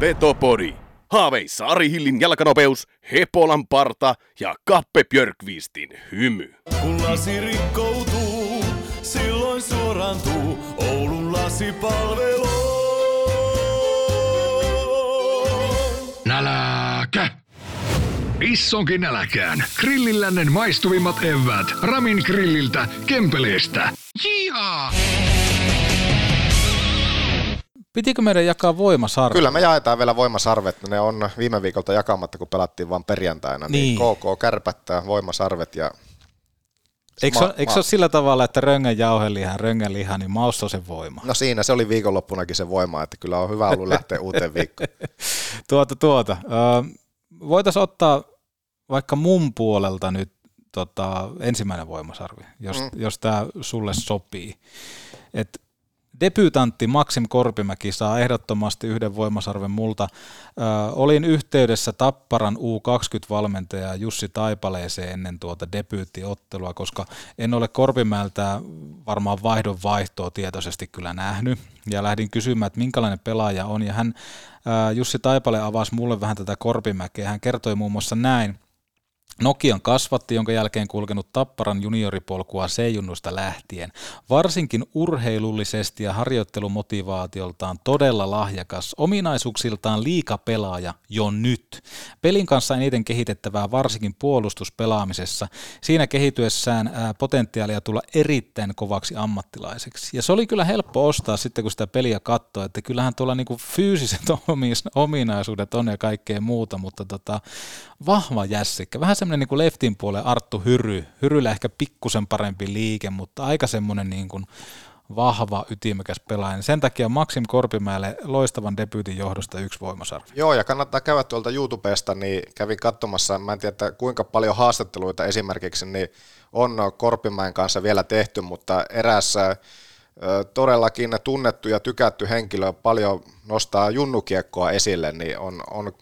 Vetopodi. Haaveissa Ari Hillin jalkanopeus, Hepolan parta ja Kappe Björkvistin hymy. Kun lasi rikkoutuu, silloin suorantuu Oulun lasipalvelu. Nälkä! Issonkin nälkään. Grillillännen maistuvimmat evät. Ramin grilliltä, Kempeleestä. Jia! Pitikö meidän jakaa voimasarvet? Kyllä me jaetaan vielä voimasarvet. Ne on viime viikolta jakamatta, kun pelattiin vain perjantaina. Niin, niin KK kärpättää voimasarvet ja Eikö, ma- eikö se ole sillä tavalla, että röngän jauheliha, röngän liha, niin maus on se voima? No siinä, se oli viikonloppunakin se voima, että kyllä on hyvä ollut lähteä uuteen viikkoon. tuota, tuota. Voitaisiin ottaa vaikka mun puolelta nyt tota, ensimmäinen voimasarvi, jos, Mm. jos tämä sulle sopii. Et debyytantti Maxim Korpimäki saa ehdottomasti yhden voimasarven multa. Ö, olin yhteydessä Tapparan U20-valmentaja Jussi Taipaleeseen ennen tuota debyyttiottelua, koska en ole Korpimäeltä varmaan vaihdon vaihtoa tietoisesti kyllä nähnyt. Ja lähdin kysymään, että minkälainen pelaaja on. Ja hän, ö, Jussi Taipale avasi mulle vähän tätä Korpimäkeä. Hän kertoi muun muassa näin. Nokian kasvatti, jonka jälkeen kulkenut Tapparan junioripolkua C-junnusta lähtien. Varsinkin urheilullisesti ja harjoittelumotivaatioltaan todella lahjakas, ominaisuuksiltaan liikapelaaja jo nyt. Pelin kanssa eniten kehitettävää varsinkin puolustuspelaamisessa. Siinä kehityessään ää, potentiaalia tulla erittäin kovaksi ammattilaiseksi. Ja se oli kyllä helppo ostaa sitten, kun sitä peliä katsoi, että kyllähän tuolla niinku fyysiset ominaisuudet on ja kaikkea muuta, mutta tota, vahva jässikkä. Vähän semmoinen niin kuin leftin puolen Arttu Hyry. Hyryllä ehkä pikkusen parempi liike, mutta aika semmoinen niin kuin vahva, ytimekäs pelaaja. Sen takia Maxim Korpimäelle loistavan debyytin johdosta yksi voimasarvi. Joo, ja kannattaa käydä tuolta YouTubesta, niin kävin katsomassa, mä en tiedä kuinka paljon haastatteluita esimerkiksi niin on Korpimäen kanssa vielä tehty, mutta erässä todellakin tunnettu ja tykätty henkilö paljon nostaa junnukiekkoa esille, niin on, on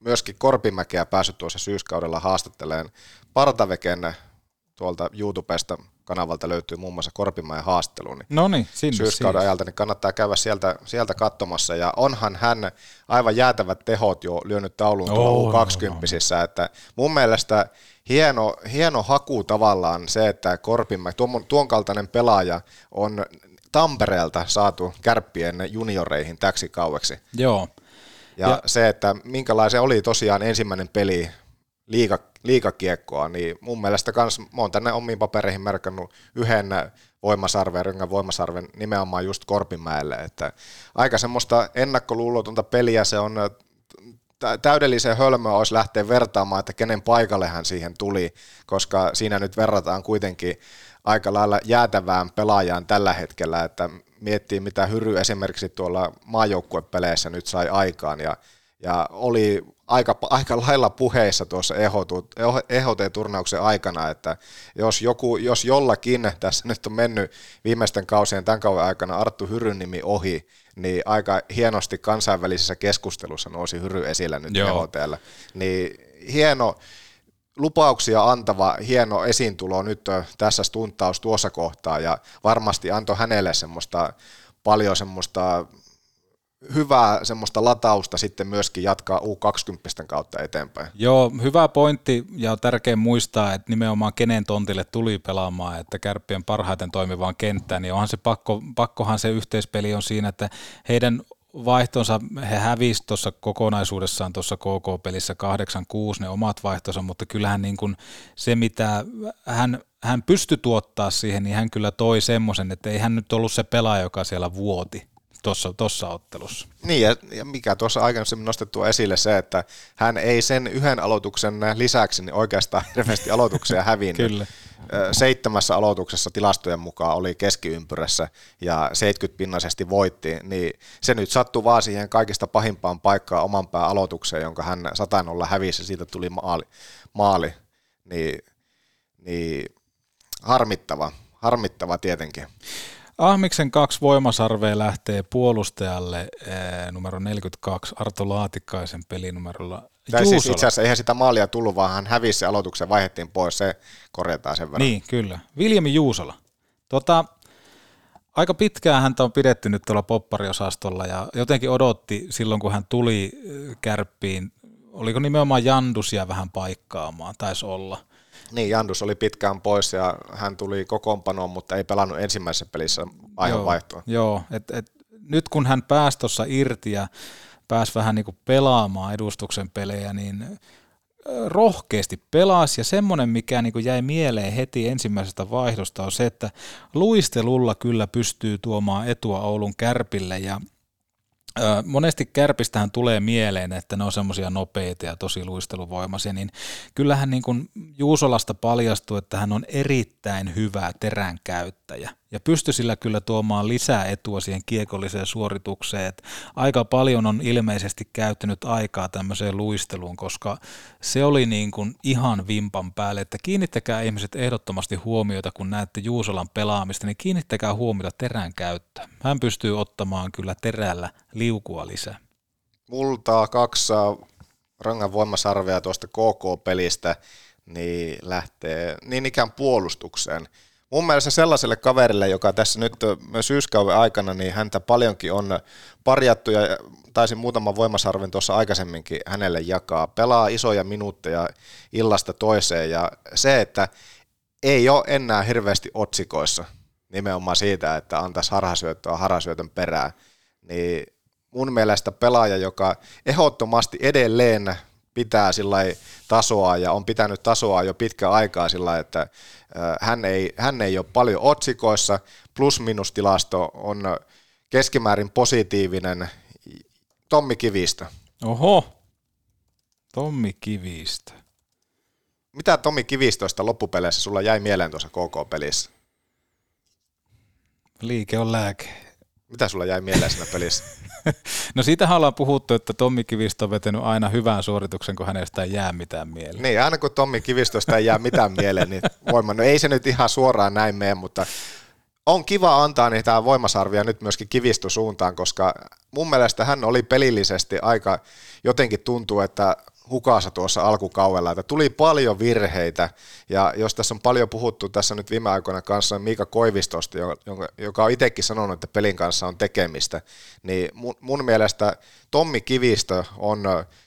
myöskin Korpimäkeä päässyt tuossa syyskaudella haastatteleen Partaveken tuolta YouTubesta kanavalta löytyy muun muassa Korpimäen haastattelu, niin No niin, sinne syyskauden siis. ajalta, niin kannattaa käydä sieltä, sieltä katsomassa. Ja onhan hän aivan jäätävät tehot jo lyönyt tauluun On, tuolla on, U20, että mun mielestä hieno, hieno haku tavallaan se, että Korpimäki, tuon, tuon kaltainen pelaaja on Tampereelta saatu kärppien junioreihin täksi kaueksi. Joo. Ja, se, että minkälainen oli tosiaan ensimmäinen peli liiga, liikakiekkoa, niin mun mielestä kans, mä oon tänne omiin papereihin merkannut yhden voimasarven, röngän voimasarven nimenomaan just Korpimäelle, että aika semmoista ennakkoluulotonta peliä se on, tä- täydellisen hölmöä olisi lähteä vertaamaan, että kenen paikalle hän siihen tuli, koska siinä nyt verrataan kuitenkin aika lailla jäätävään pelaajaan tällä hetkellä, että miettii mitä Hyry esimerkiksi tuolla maajoukkuepeleissä nyt sai aikaan ja, ja oli aika, aika lailla puheissa tuossa EHT-turnauksen aikana, että jos, joku, jos jollakin tässä nyt on mennyt viimeisten kausien tämän kauden aikana Arttu Hyryn nimi ohi, niin aika hienosti kansainvälisessä keskustelussa nousi Hyry esillä nyt. EHTllä. Niin hieno, lupauksia antava hieno esiintulo nyt tässä stuntaus tuossa kohtaa ja varmasti antoi hänelle semmoista paljon semmoista hyvää semmoista latausta sitten myöskin jatkaa U20 kautta eteenpäin. Joo, hyvä pointti ja on tärkeää muistaa, että nimenomaan kenen tontille tuli pelaamaan, että kärppien parhaiten toimivaan kenttään, niin onhan se pakko, pakkohan se yhteispeli on siinä, että heidän vaihtonsa, he hävisi tuossa kokonaisuudessaan tuossa KK-pelissä 8-6 ne omat vaihtonsa, mutta kyllähän niin kuin se, mitä hän, hän pystyi tuottaa siihen, niin hän kyllä toi semmoisen, että ei hän nyt ollut se pelaaja, joka siellä vuoti tuossa, tuossa ottelussa. Niin, ja, ja mikä tuossa aikaisemmin nostettu esille se, että hän ei sen yhden aloituksen lisäksi niin oikeastaan hirveästi aloituksia hävinnyt. Kyllä. Seitsemässä aloituksessa tilastojen mukaan oli keskiympyrässä ja 70-pinnaisesti voitti, niin se nyt sattui vaan siihen kaikista pahimpaan paikkaan oman pään aloitukseen, jonka hän satanolla hävisi siitä tuli maali. maali. Niin, niin harmittava, harmittava tietenkin. Ahmiksen kaksi voimasarvea lähtee puolustajalle eh, numero 42 Arto Laatikaisen pelinumerolla Tai siis itse asiassa eihän sitä maalia tullut, vaan hän hävisi se aloituksen, vaihdettiin pois, se korjataan sen verran. Niin, kyllä. Viljami Juusola. Tota, aika pitkään häntä on pidetty nyt tuolla poppariosastolla ja jotenkin odotti silloin, kun hän tuli eh, kärppiin, oliko nimenomaan Jandusia vähän paikkaamaan, taisi olla. Niin, Jandus oli pitkään pois ja hän tuli kokoonpanoon, mutta ei pelannut ensimmäisessä pelissä aivan vaihtoa. Joo, et, et, nyt kun hän pääsi tuossa irti ja pääsi vähän niin kuin pelaamaan edustuksen pelejä, niin rohkeasti pelasi ja semmoinen, mikä niin kuin jäi mieleen heti ensimmäisestä vaihdosta on se, että luistelulla kyllä pystyy tuomaan etua Oulun kärpille ja monesti kärpistähän tulee mieleen, että ne on semmoisia nopeita ja tosi luisteluvoimaisia, niin kyllähän niin kuin Juusolasta paljastuu, että hän on erittäin hyvä terän käyttäjä ja pystyi sillä kyllä tuomaan lisää etua siihen kiekolliseen suoritukseen. Et aika paljon on ilmeisesti käyttänyt aikaa tämmöiseen luisteluun, koska se oli niin kuin ihan vimpan päälle, että kiinnittäkää ihmiset ehdottomasti huomiota, kun näette Juusolan pelaamista, niin kiinnittäkää huomiota terän käyttöön. Hän pystyy ottamaan kyllä terällä liukua lisää. Multaa kaksi rangan voimasarvea tuosta KK-pelistä, niin lähtee niin ikään puolustukseen. Mun mielestä sellaiselle kaverille, joka tässä nyt syyskauden aikana, niin häntä paljonkin on parjattu ja taisin muutaman voimasarven tuossa aikaisemminkin hänelle jakaa. Pelaa isoja minuutteja illasta toiseen ja se, että ei ole enää hirveästi otsikoissa nimenomaan siitä, että antaisi harhasyöttöä harhasyötön perään, niin mun mielestä pelaaja, joka ehdottomasti edelleen pitää sillä tasoa ja on pitänyt tasoa jo pitkä aikaa sillä että hän ei, hän ei ole paljon otsikoissa, plus-minus-tilasto on keskimäärin positiivinen. Tommi Kivistö. Oho, Tommi Kivistö. Mitä Tommi Kivistöstä loppupeleissä sulla jäi mieleen tuossa KK-pelissä? Liike on lääke. Mitä sulla jäi mieleen siinä pelissä? no siitä ollaan puhuttu, että Tommi Kivistö on vetänyt aina hyvän suorituksen, kun hänestä ei jää mitään mieleen. Niin, aina kun Tommi Kivistöstä ei jää mitään mieleen, niin voima. No ei se nyt ihan suoraan näin mene, mutta on kiva antaa niitä voimasarvia nyt myöskin kivistosuuntaan, koska mun mielestä hän oli pelillisesti aika, jotenkin tuntuu, että hukassa tuossa alkukaudella, että tuli paljon virheitä, ja jos tässä on paljon puhuttu tässä nyt viime aikoina kanssa Miika Koivistosta, joka on itsekin sanonut, että pelin kanssa on tekemistä, niin mun, mun mielestä Tommi Kivistö on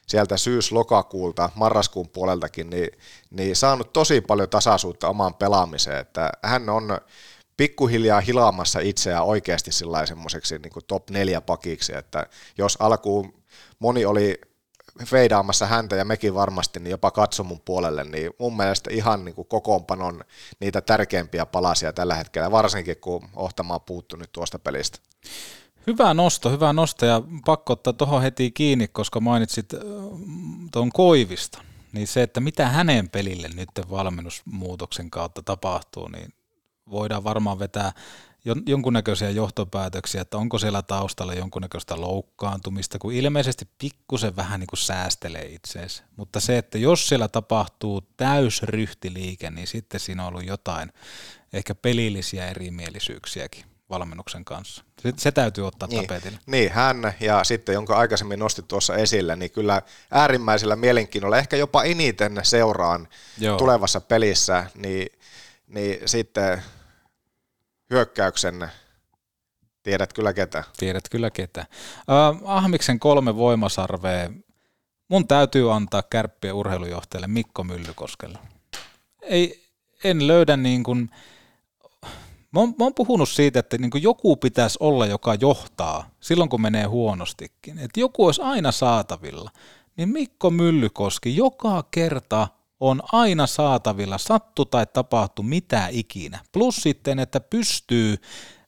sieltä syys-lokakuulta, marraskuun puoleltakin, niin, niin saanut tosi paljon tasaisuutta omaan pelaamiseen, että hän on pikkuhiljaa hilaamassa itseään oikeasti semmoiseksi niin top neljä pakiksi, että jos alkuun moni oli feidaamassa häntä ja mekin varmasti, niin jopa katsomun puolelle, niin mun mielestä ihan niin kuin kokoonpanon niitä tärkeimpiä palasia tällä hetkellä, varsinkin kun Ohtama on puuttunut tuosta pelistä. Hyvä nosto, hyvä nosto ja pakko ottaa tuohon heti kiinni, koska mainitsit tuon Koivista, niin se, että mitä hänen pelille nyt valmennusmuutoksen kautta tapahtuu, niin voidaan varmaan vetää jonkunnäköisiä johtopäätöksiä, että onko siellä taustalla jonkunnäköistä loukkaantumista, kun ilmeisesti pikkusen vähän niin kuin säästelee itseensä. Mutta se, että jos siellä tapahtuu täysryhtiliike, niin sitten siinä on ollut jotain ehkä pelillisiä erimielisyyksiäkin valmennuksen kanssa. Se, se täytyy ottaa niin, tapetille. Niin, hän ja sitten, jonka aikaisemmin nostit tuossa esille, niin kyllä äärimmäisellä mielenkiinnolla, ehkä jopa eniten seuraan Joo. tulevassa pelissä, niin, niin sitten hyökkäyksen tiedät kyllä ketä. Tiedät kyllä ketä. Ahmiksen kolme voimasarvea. Mun täytyy antaa kärppien urheilujohtajalle Mikko Myllykoskelle. Ei, en löydä niin kuin, mä oon, mä oon puhunut siitä, että niin kuin joku pitäisi olla, joka johtaa silloin, kun menee huonostikin. Että joku olisi aina saatavilla. Niin Mikko Myllykoski joka kerta on aina saatavilla, sattu tai tapahtu mitä ikinä. Plus sitten, että pystyy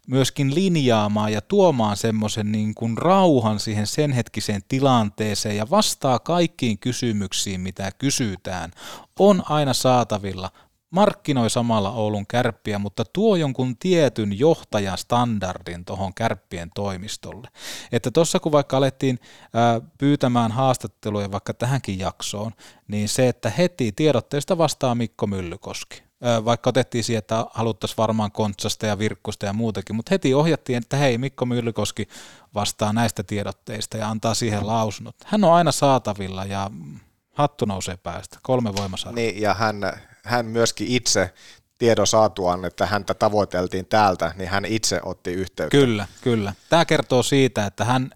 myöskin linjaamaan ja tuomaan semmoisen niin kuin rauhan siihen sen hetkiseen tilanteeseen ja vastaa kaikkiin kysymyksiin, mitä kysytään, on aina saatavilla markkinoi samalla Oulun kärppiä, mutta tuo jonkun tietyn johtajastandardin tuohon kärppien toimistolle. Että tuossa kun vaikka alettiin ää, pyytämään haastatteluja vaikka tähänkin jaksoon, niin se, että heti tiedotteesta vastaa Mikko Myllykoski. Vaikka otettiin siihen, että haluttaisiin varmaan Kontsasta ja Virkkusta ja muutakin, mutta heti ohjattiin, että hei, Mikko Myllykoski vastaa näistä tiedotteista ja antaa siihen lausunnot. Hän on aina saatavilla ja hattu nousee päästä. Kolme voimasarvaa. Niin, ja hän hän myöskin itse tiedon saatuaan, että häntä tavoiteltiin täältä, niin hän itse otti yhteyttä. Kyllä, kyllä. Tämä kertoo siitä, että hän,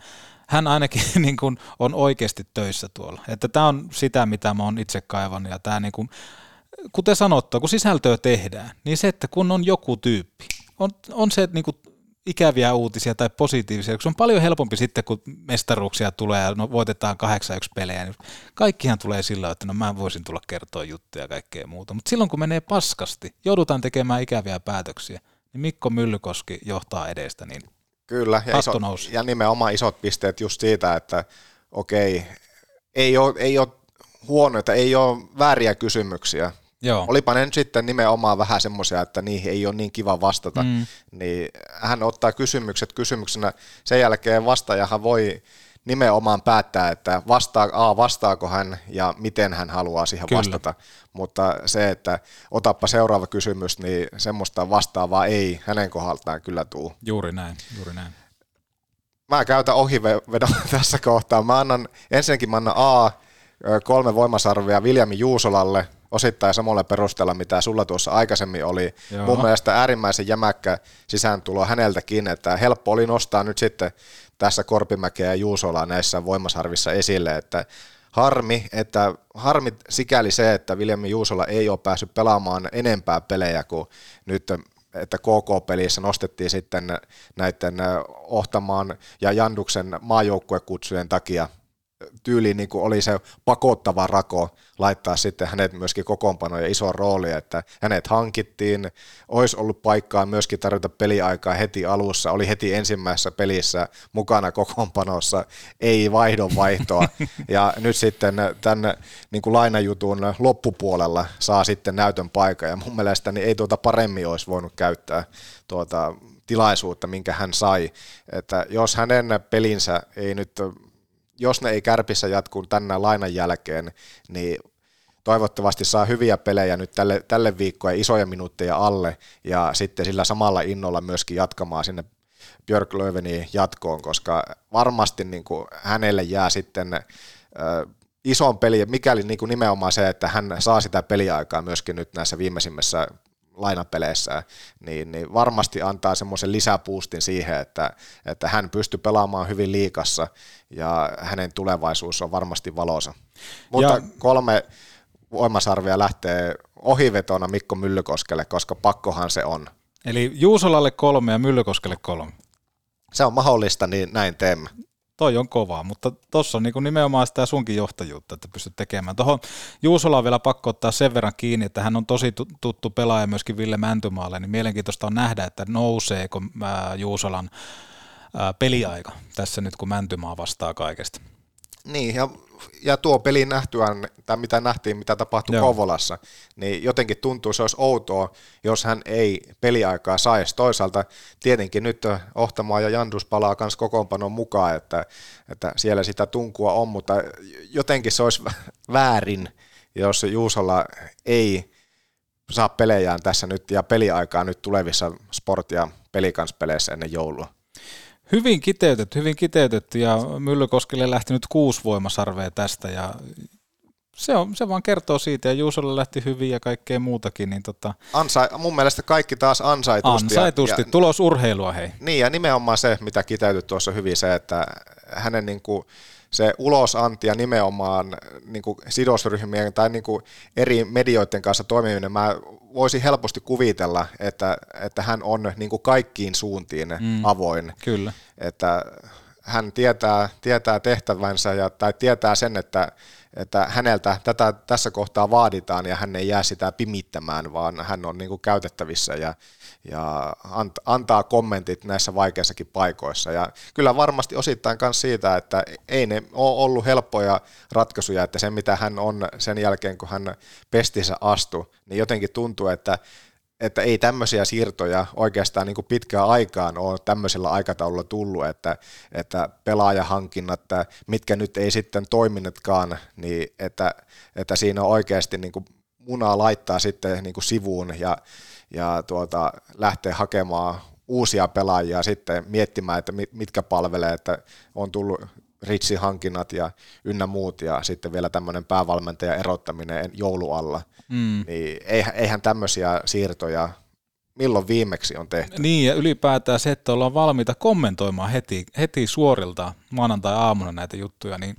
hän ainakin niin kuin on oikeasti töissä tuolla. Että tämä on sitä, mitä mä oon itse kaivannut. Ja tämä niin kuin, kuten sanottu, kun sisältöä tehdään, niin se, että kun on joku tyyppi, on, on se niin kuin ikäviä uutisia tai positiivisia, kun se on paljon helpompi sitten, kun mestaruuksia tulee ja no, voitetaan 8-1 pelejä, niin kaikkihan tulee sillä että no mä voisin tulla kertoa juttuja ja kaikkea muuta. Mutta silloin kun menee paskasti, joudutaan tekemään ikäviä päätöksiä, niin Mikko Myllykoski johtaa edestä, niin Kyllä, ja, iso, ja nimenomaan isot pisteet just siitä, että okei, ei ole, ei ole huonoita, ei ole vääriä kysymyksiä Joo. Olipa ne nyt sitten nimenomaan vähän semmoisia, että niihin ei ole niin kiva vastata, Mm. niin hän ottaa kysymykset kysymyksenä. Sen jälkeen vastaajahan voi nimenomaan päättää, että vastaa, A, vastaako hän ja miten hän haluaa siihen Kyllä. vastata. Mutta se, että otappa seuraava kysymys, niin semmoista vastaavaa ei hänen kohdaltaan kyllä tuu. Juuri näin, juuri näin. Mä käytän ohivedon tässä kohtaa. Mä annan, ensinnäkin mä annan A, kolme voimasarvia Viljami Juusolalle, osittain samalla perusteella, mitä sulla tuossa aikaisemmin oli. Joo. Mun mielestä äärimmäisen jämäkkä sisääntulo häneltäkin, että helppo oli nostaa nyt sitten tässä Korpimäkeä ja Juusolaa näissä voimasarvissa esille, että harmi, että harmi sikäli se, että Viljami Juusola ei ole päässyt pelaamaan enempää pelejä kuin nyt että KK-pelissä nostettiin sitten näiden Ohtamaan ja Janduksen maajoukkuekutsujen takia tyyliin niin kuin oli se pakottava rako laittaa sitten hänet myöskin kokoonpanoja iso rooli, että hänet hankittiin, olisi ollut paikkaa myöskin tarjota peliaikaa heti alussa, oli heti ensimmäisessä pelissä mukana kokoonpanossa, ei vaihdon vaihtoa, ja nyt sitten tämän niin kuin lainajutun loppupuolella saa sitten näytön paikan, ja mun mielestäni ei tuota paremmin olisi voinut käyttää tuota tilaisuutta, minkä hän sai, että jos hänen pelinsä ei nyt jos ne ei kärpissä jatkuu tänään lainan jälkeen, niin toivottavasti saa hyviä pelejä nyt tälle, tälle viikkoon ja isoja minuutteja alle ja sitten sillä samalla innolla myöskin jatkamaan sinne Björk Löövenin jatkoon, koska varmasti niin kuin hänelle jää sitten ö, ison peli, mikäli niin kuin nimenomaan se, että hän saa sitä peliaikaa myöskin nyt näissä viimeisimmissä lainapeleissä, niin, niin varmasti antaa semmoisen lisäpuustin siihen, että, että hän pystyy pelaamaan hyvin liikassa ja hänen tulevaisuus on varmasti valoisa. Mutta Ja- kolme voimasarvia lähtee ohivetona Mikko Myllykoskelle, koska pakkohan se on. Eli Juusolalle kolme ja Myllykoskelle kolme. Se on mahdollista, niin näin teemme. Toi on kovaa, mutta tuossa on niinku nimenomaan sitä sunkin johtajuutta, että pystyt tekemään. Tuohon Juusola on vielä pakko ottaa sen verran kiinni, että hän on tosi tu- tuttu pelaaja myöskin Ville Mäntymaalle, niin mielenkiintoista on nähdä, että nouseeko Juusolan peliaika tässä nyt, kun Mäntymaa vastaa kaikesta. Niin, ja, ja tuo peli nähtyään, tai mitä nähtiin, mitä tapahtui Joo. Kovolassa, niin jotenkin tuntuu, se olisi outoa, jos hän ei peliaikaa saisi. Toisaalta tietenkin nyt Ohtamaa ja Jandus palaa myös kokoonpanon mukaan, että, että siellä sitä tunkua on, mutta jotenkin se olisi väärin, jos Juusolla ei saa pelejään tässä nyt ja peliaikaa nyt tulevissa sport- ja pelikanspeleissä ennen joulua. Hyvin kiteytetty, hyvin kiteytetty ja Myllykoskelle lähti nyt kuusi voimasarvea tästä ja se, on, se vaan kertoo siitä ja Juusolle lähti hyvin ja kaikkea muutakin, niin tota, Ansa, mun mielestä kaikki taas ansaitusti. ansaitusti, ja, ja, tulos urheilua hei. Niin, ja nimenomaan se, mitä kiteytyi tuossa hyvin, se, että hänen niin kuin, se ulosanti ja nimenomaan niin kuin sidosryhmien tai niin kuin eri medioiden kanssa toimiminen, mä voisin helposti kuvitella, että, että hän on niin kuin kaikkiin suuntiin Mm. mm. avoin. Kyllä. Että hän tietää, tietää tehtävänsä ja, tai tietää sen, että, että häneltä tätä tässä kohtaa vaaditaan ja hän ei jää sitä pimittämään, vaan hän on niin kuin käytettävissä ja, ja ant, antaa kommentit näissä vaikeissakin paikoissa. Ja kyllä varmasti osittain myös siitä, että ei ne ole ollut helppoja ratkaisuja, että se mitä hän on sen jälkeen, kun hän pestissä astui, niin jotenkin tuntuu, että että ei tämmöisiä siirtoja oikeastaan niin pitkään aikaan ole tämmöisellä aikataululla tullut, että, että pelaajahankinnat, mitkä nyt ei sitten toiminutkaan, niin että, että siinä on oikeasti niin munaa laittaa sitten niin kuin sivuun ja, ja tuota, lähteä hakemaan uusia pelaajia sitten miettimään, että mit- mitkä palvelee, että on tullut Ritsin hankinnat ja ynnä muut ja sitten vielä tämmöinen päävalmentajan erottaminen joulualla, Mm. niin eihän, eihän tämmöisiä siirtoja milloin viimeksi on tehty. Niin ja ylipäätään se, että ollaan valmiita kommentoimaan heti, heti suorilta maanantai-aamuna näitä juttuja, niin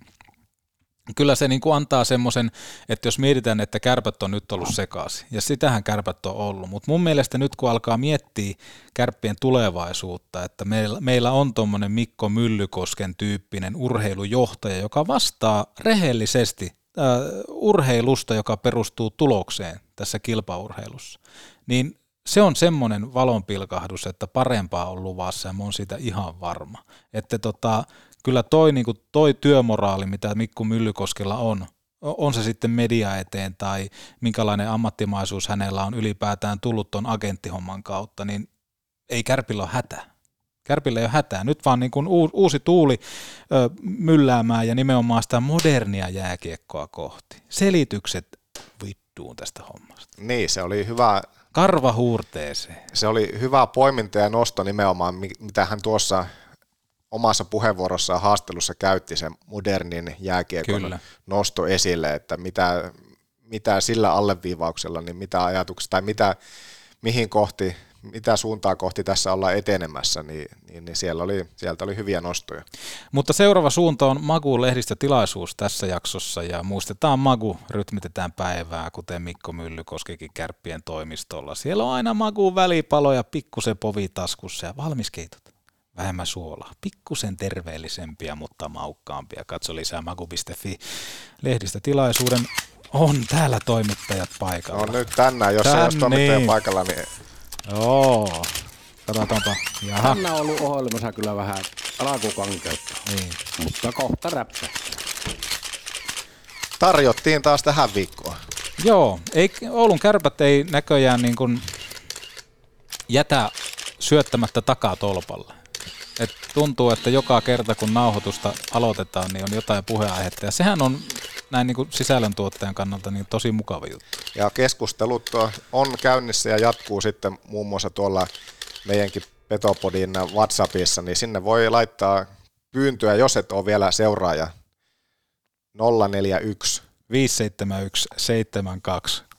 kyllä se niin kuin antaa semmoisen, että jos mietitään, että kärpät on nyt ollut sekaisin, ja sitähän kärpät on ollut, mutta mun mielestä nyt kun alkaa miettiä kärppien tulevaisuutta, että meillä, meillä on tuommoinen Mikko Myllykosken tyyppinen urheilujohtaja, joka vastaa rehellisesti äh, urheilusta, joka perustuu tulokseen tässä kilpaurheilussa, niin se on semmoinen valonpilkahdus, että parempaa on luvassa ja mä oon siitä ihan varma. Että tota, kyllä toi, niin toi työmoraali, mitä Mikko Myllykoskella on, on se sitten media eteen tai minkälainen ammattimaisuus hänellä on ylipäätään tullut tuon agenttihomman kautta, niin ei Kärpillä ole hätä. Kärpillä ei ole hätää. Nyt vaan niin kuin uusi tuuli ö, mylläämään ja nimenomaan sitä modernia jääkiekkoa kohti. Selitykset vittuun tästä hommasta. Niin, se oli hyvä. Karva huurteeseen. Se oli hyvä poiminta ja nosto nimenomaan, mitä hän tuossa omassa puheenvuorossaan haastelussa käytti sen modernin jääkiekon Kyllä. nosto esille, että mitä, mitä sillä alleviivauksella, niin mitä ajatuksia tai mitä, mihin kohti mitä suuntaa kohti tässä ollaan etenemässä, niin, niin, niin siellä oli, sieltä oli hyviä nostoja. Mutta seuraava suunta on Magu lehdistötilaisuus tässä jaksossa ja muistetaan Magu, rytmitetään päivää, kuten Mikko Myllykoskikin kärppien toimistolla. Siellä on aina Magu välipaloja, pikkusen povitaskussa ja valmiskeitot. Vähemmän suolaa, pikkusen terveellisempiä, mutta maukkaampia. Katso lisää magu.fi lehdistötilaisuuden. On täällä toimittajat paikalla. No nyt tänään, jos Tän, ei ole toimittaja niin. paikalla, niin Joo. Katsotaanpa. Jaha. Hanna on ollut ohjelmassa kyllä vähän alkukankeutta. Niin. Mutta kohta räppä. Tarjottiin taas tähän viikkoon. Joo, ei, Oulun kärpät ei näköjään niin kuin jätä syöttämättä takaa tolpalle. Et tuntuu, että joka kerta kun nauhoitusta aloitetaan, niin on jotain puheenaihetta. Ja sehän on näin niin kuin sisällöntuottajan kannalta niin tosi mukava juttu. Ja keskustelut on käynnissä ja jatkuu sitten muun muassa tuolla meidänkin Petopodin WhatsAppissa, niin sinne voi laittaa pyyntöä, jos et ole vielä seuraaja 041 571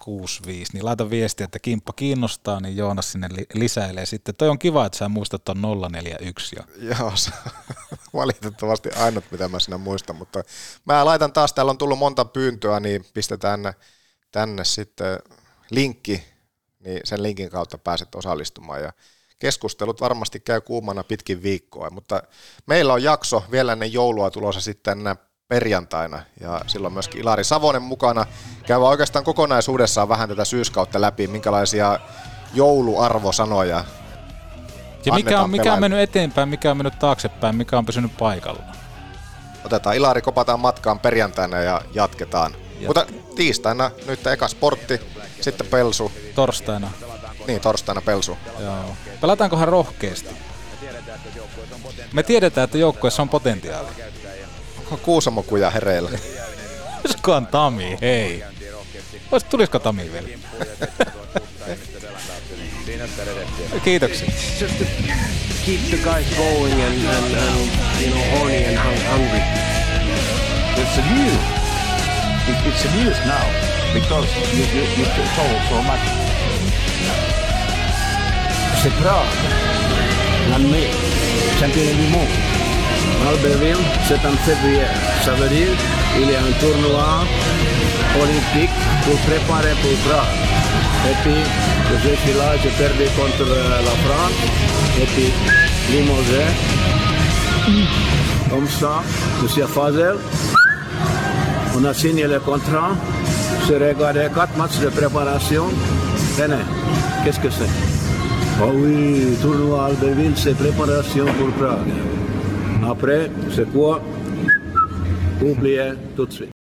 7265, niin laita viestiä, että kimppa kiinnostaa, niin Joonas sinne lisäilee sitten. Toi on kiva, että sä muistat ton 041 jo. Joo, valitettavasti ainut, mitä mä sinä muistan, mutta mä laitan taas, täällä on tullut monta pyyntöä, niin pistetään tänne sitten linkki, niin sen linkin kautta pääset osallistumaan ja keskustelut varmasti käy kuumana pitkin viikkoa, mutta meillä on jakso vielä ennen joulua tulossa sitten perjantaina ja silloin myöskin Ilari Savonen mukana. Käy oikeastaan kokonaisuudessaan vähän tätä syyskautta läpi, minkälaisia jouluarvosanoja ja mikä on, mikä on mennyt eteenpäin, mikä on mennyt taaksepäin, mikä on pysynyt paikalla? Otetaan Ilari, kopataan matkaan perjantaina ja jatketaan. Jat- Mutta tiistaina nyt eka sportti, sitten pelsu. Torstaina. Niin, torstaina pelsu. Joo. Pelataankohan rohkeasti? Me tiedetään, että joukkueessa on potentiaalia. Kuusamo kuja hereillä. on Tami, hei. Tulisiko Tami vielä? Kiitoksia. Just to keep the guys going and, and, and you know horny and hungry. It's a news. It, it's a news now because you, you, you told so much. C'est l'année, championnat du monde. Albertville, c'est en février. Ça veut dire qu'il y a un tournoi olympique pour préparer pour Prague. Et puis, je suis là, j'ai perdu contre la France. Et puis, limogé. Comme ça, je suis à Fazel. On a signé le contrat. J'ai regardé quatre matchs de préparation. Tenez, qu'est-ce que c'est? Oh oui, tournoi Albertville, c'est préparation pour Prague. Après, c'est quoi Oubliez tout de suite.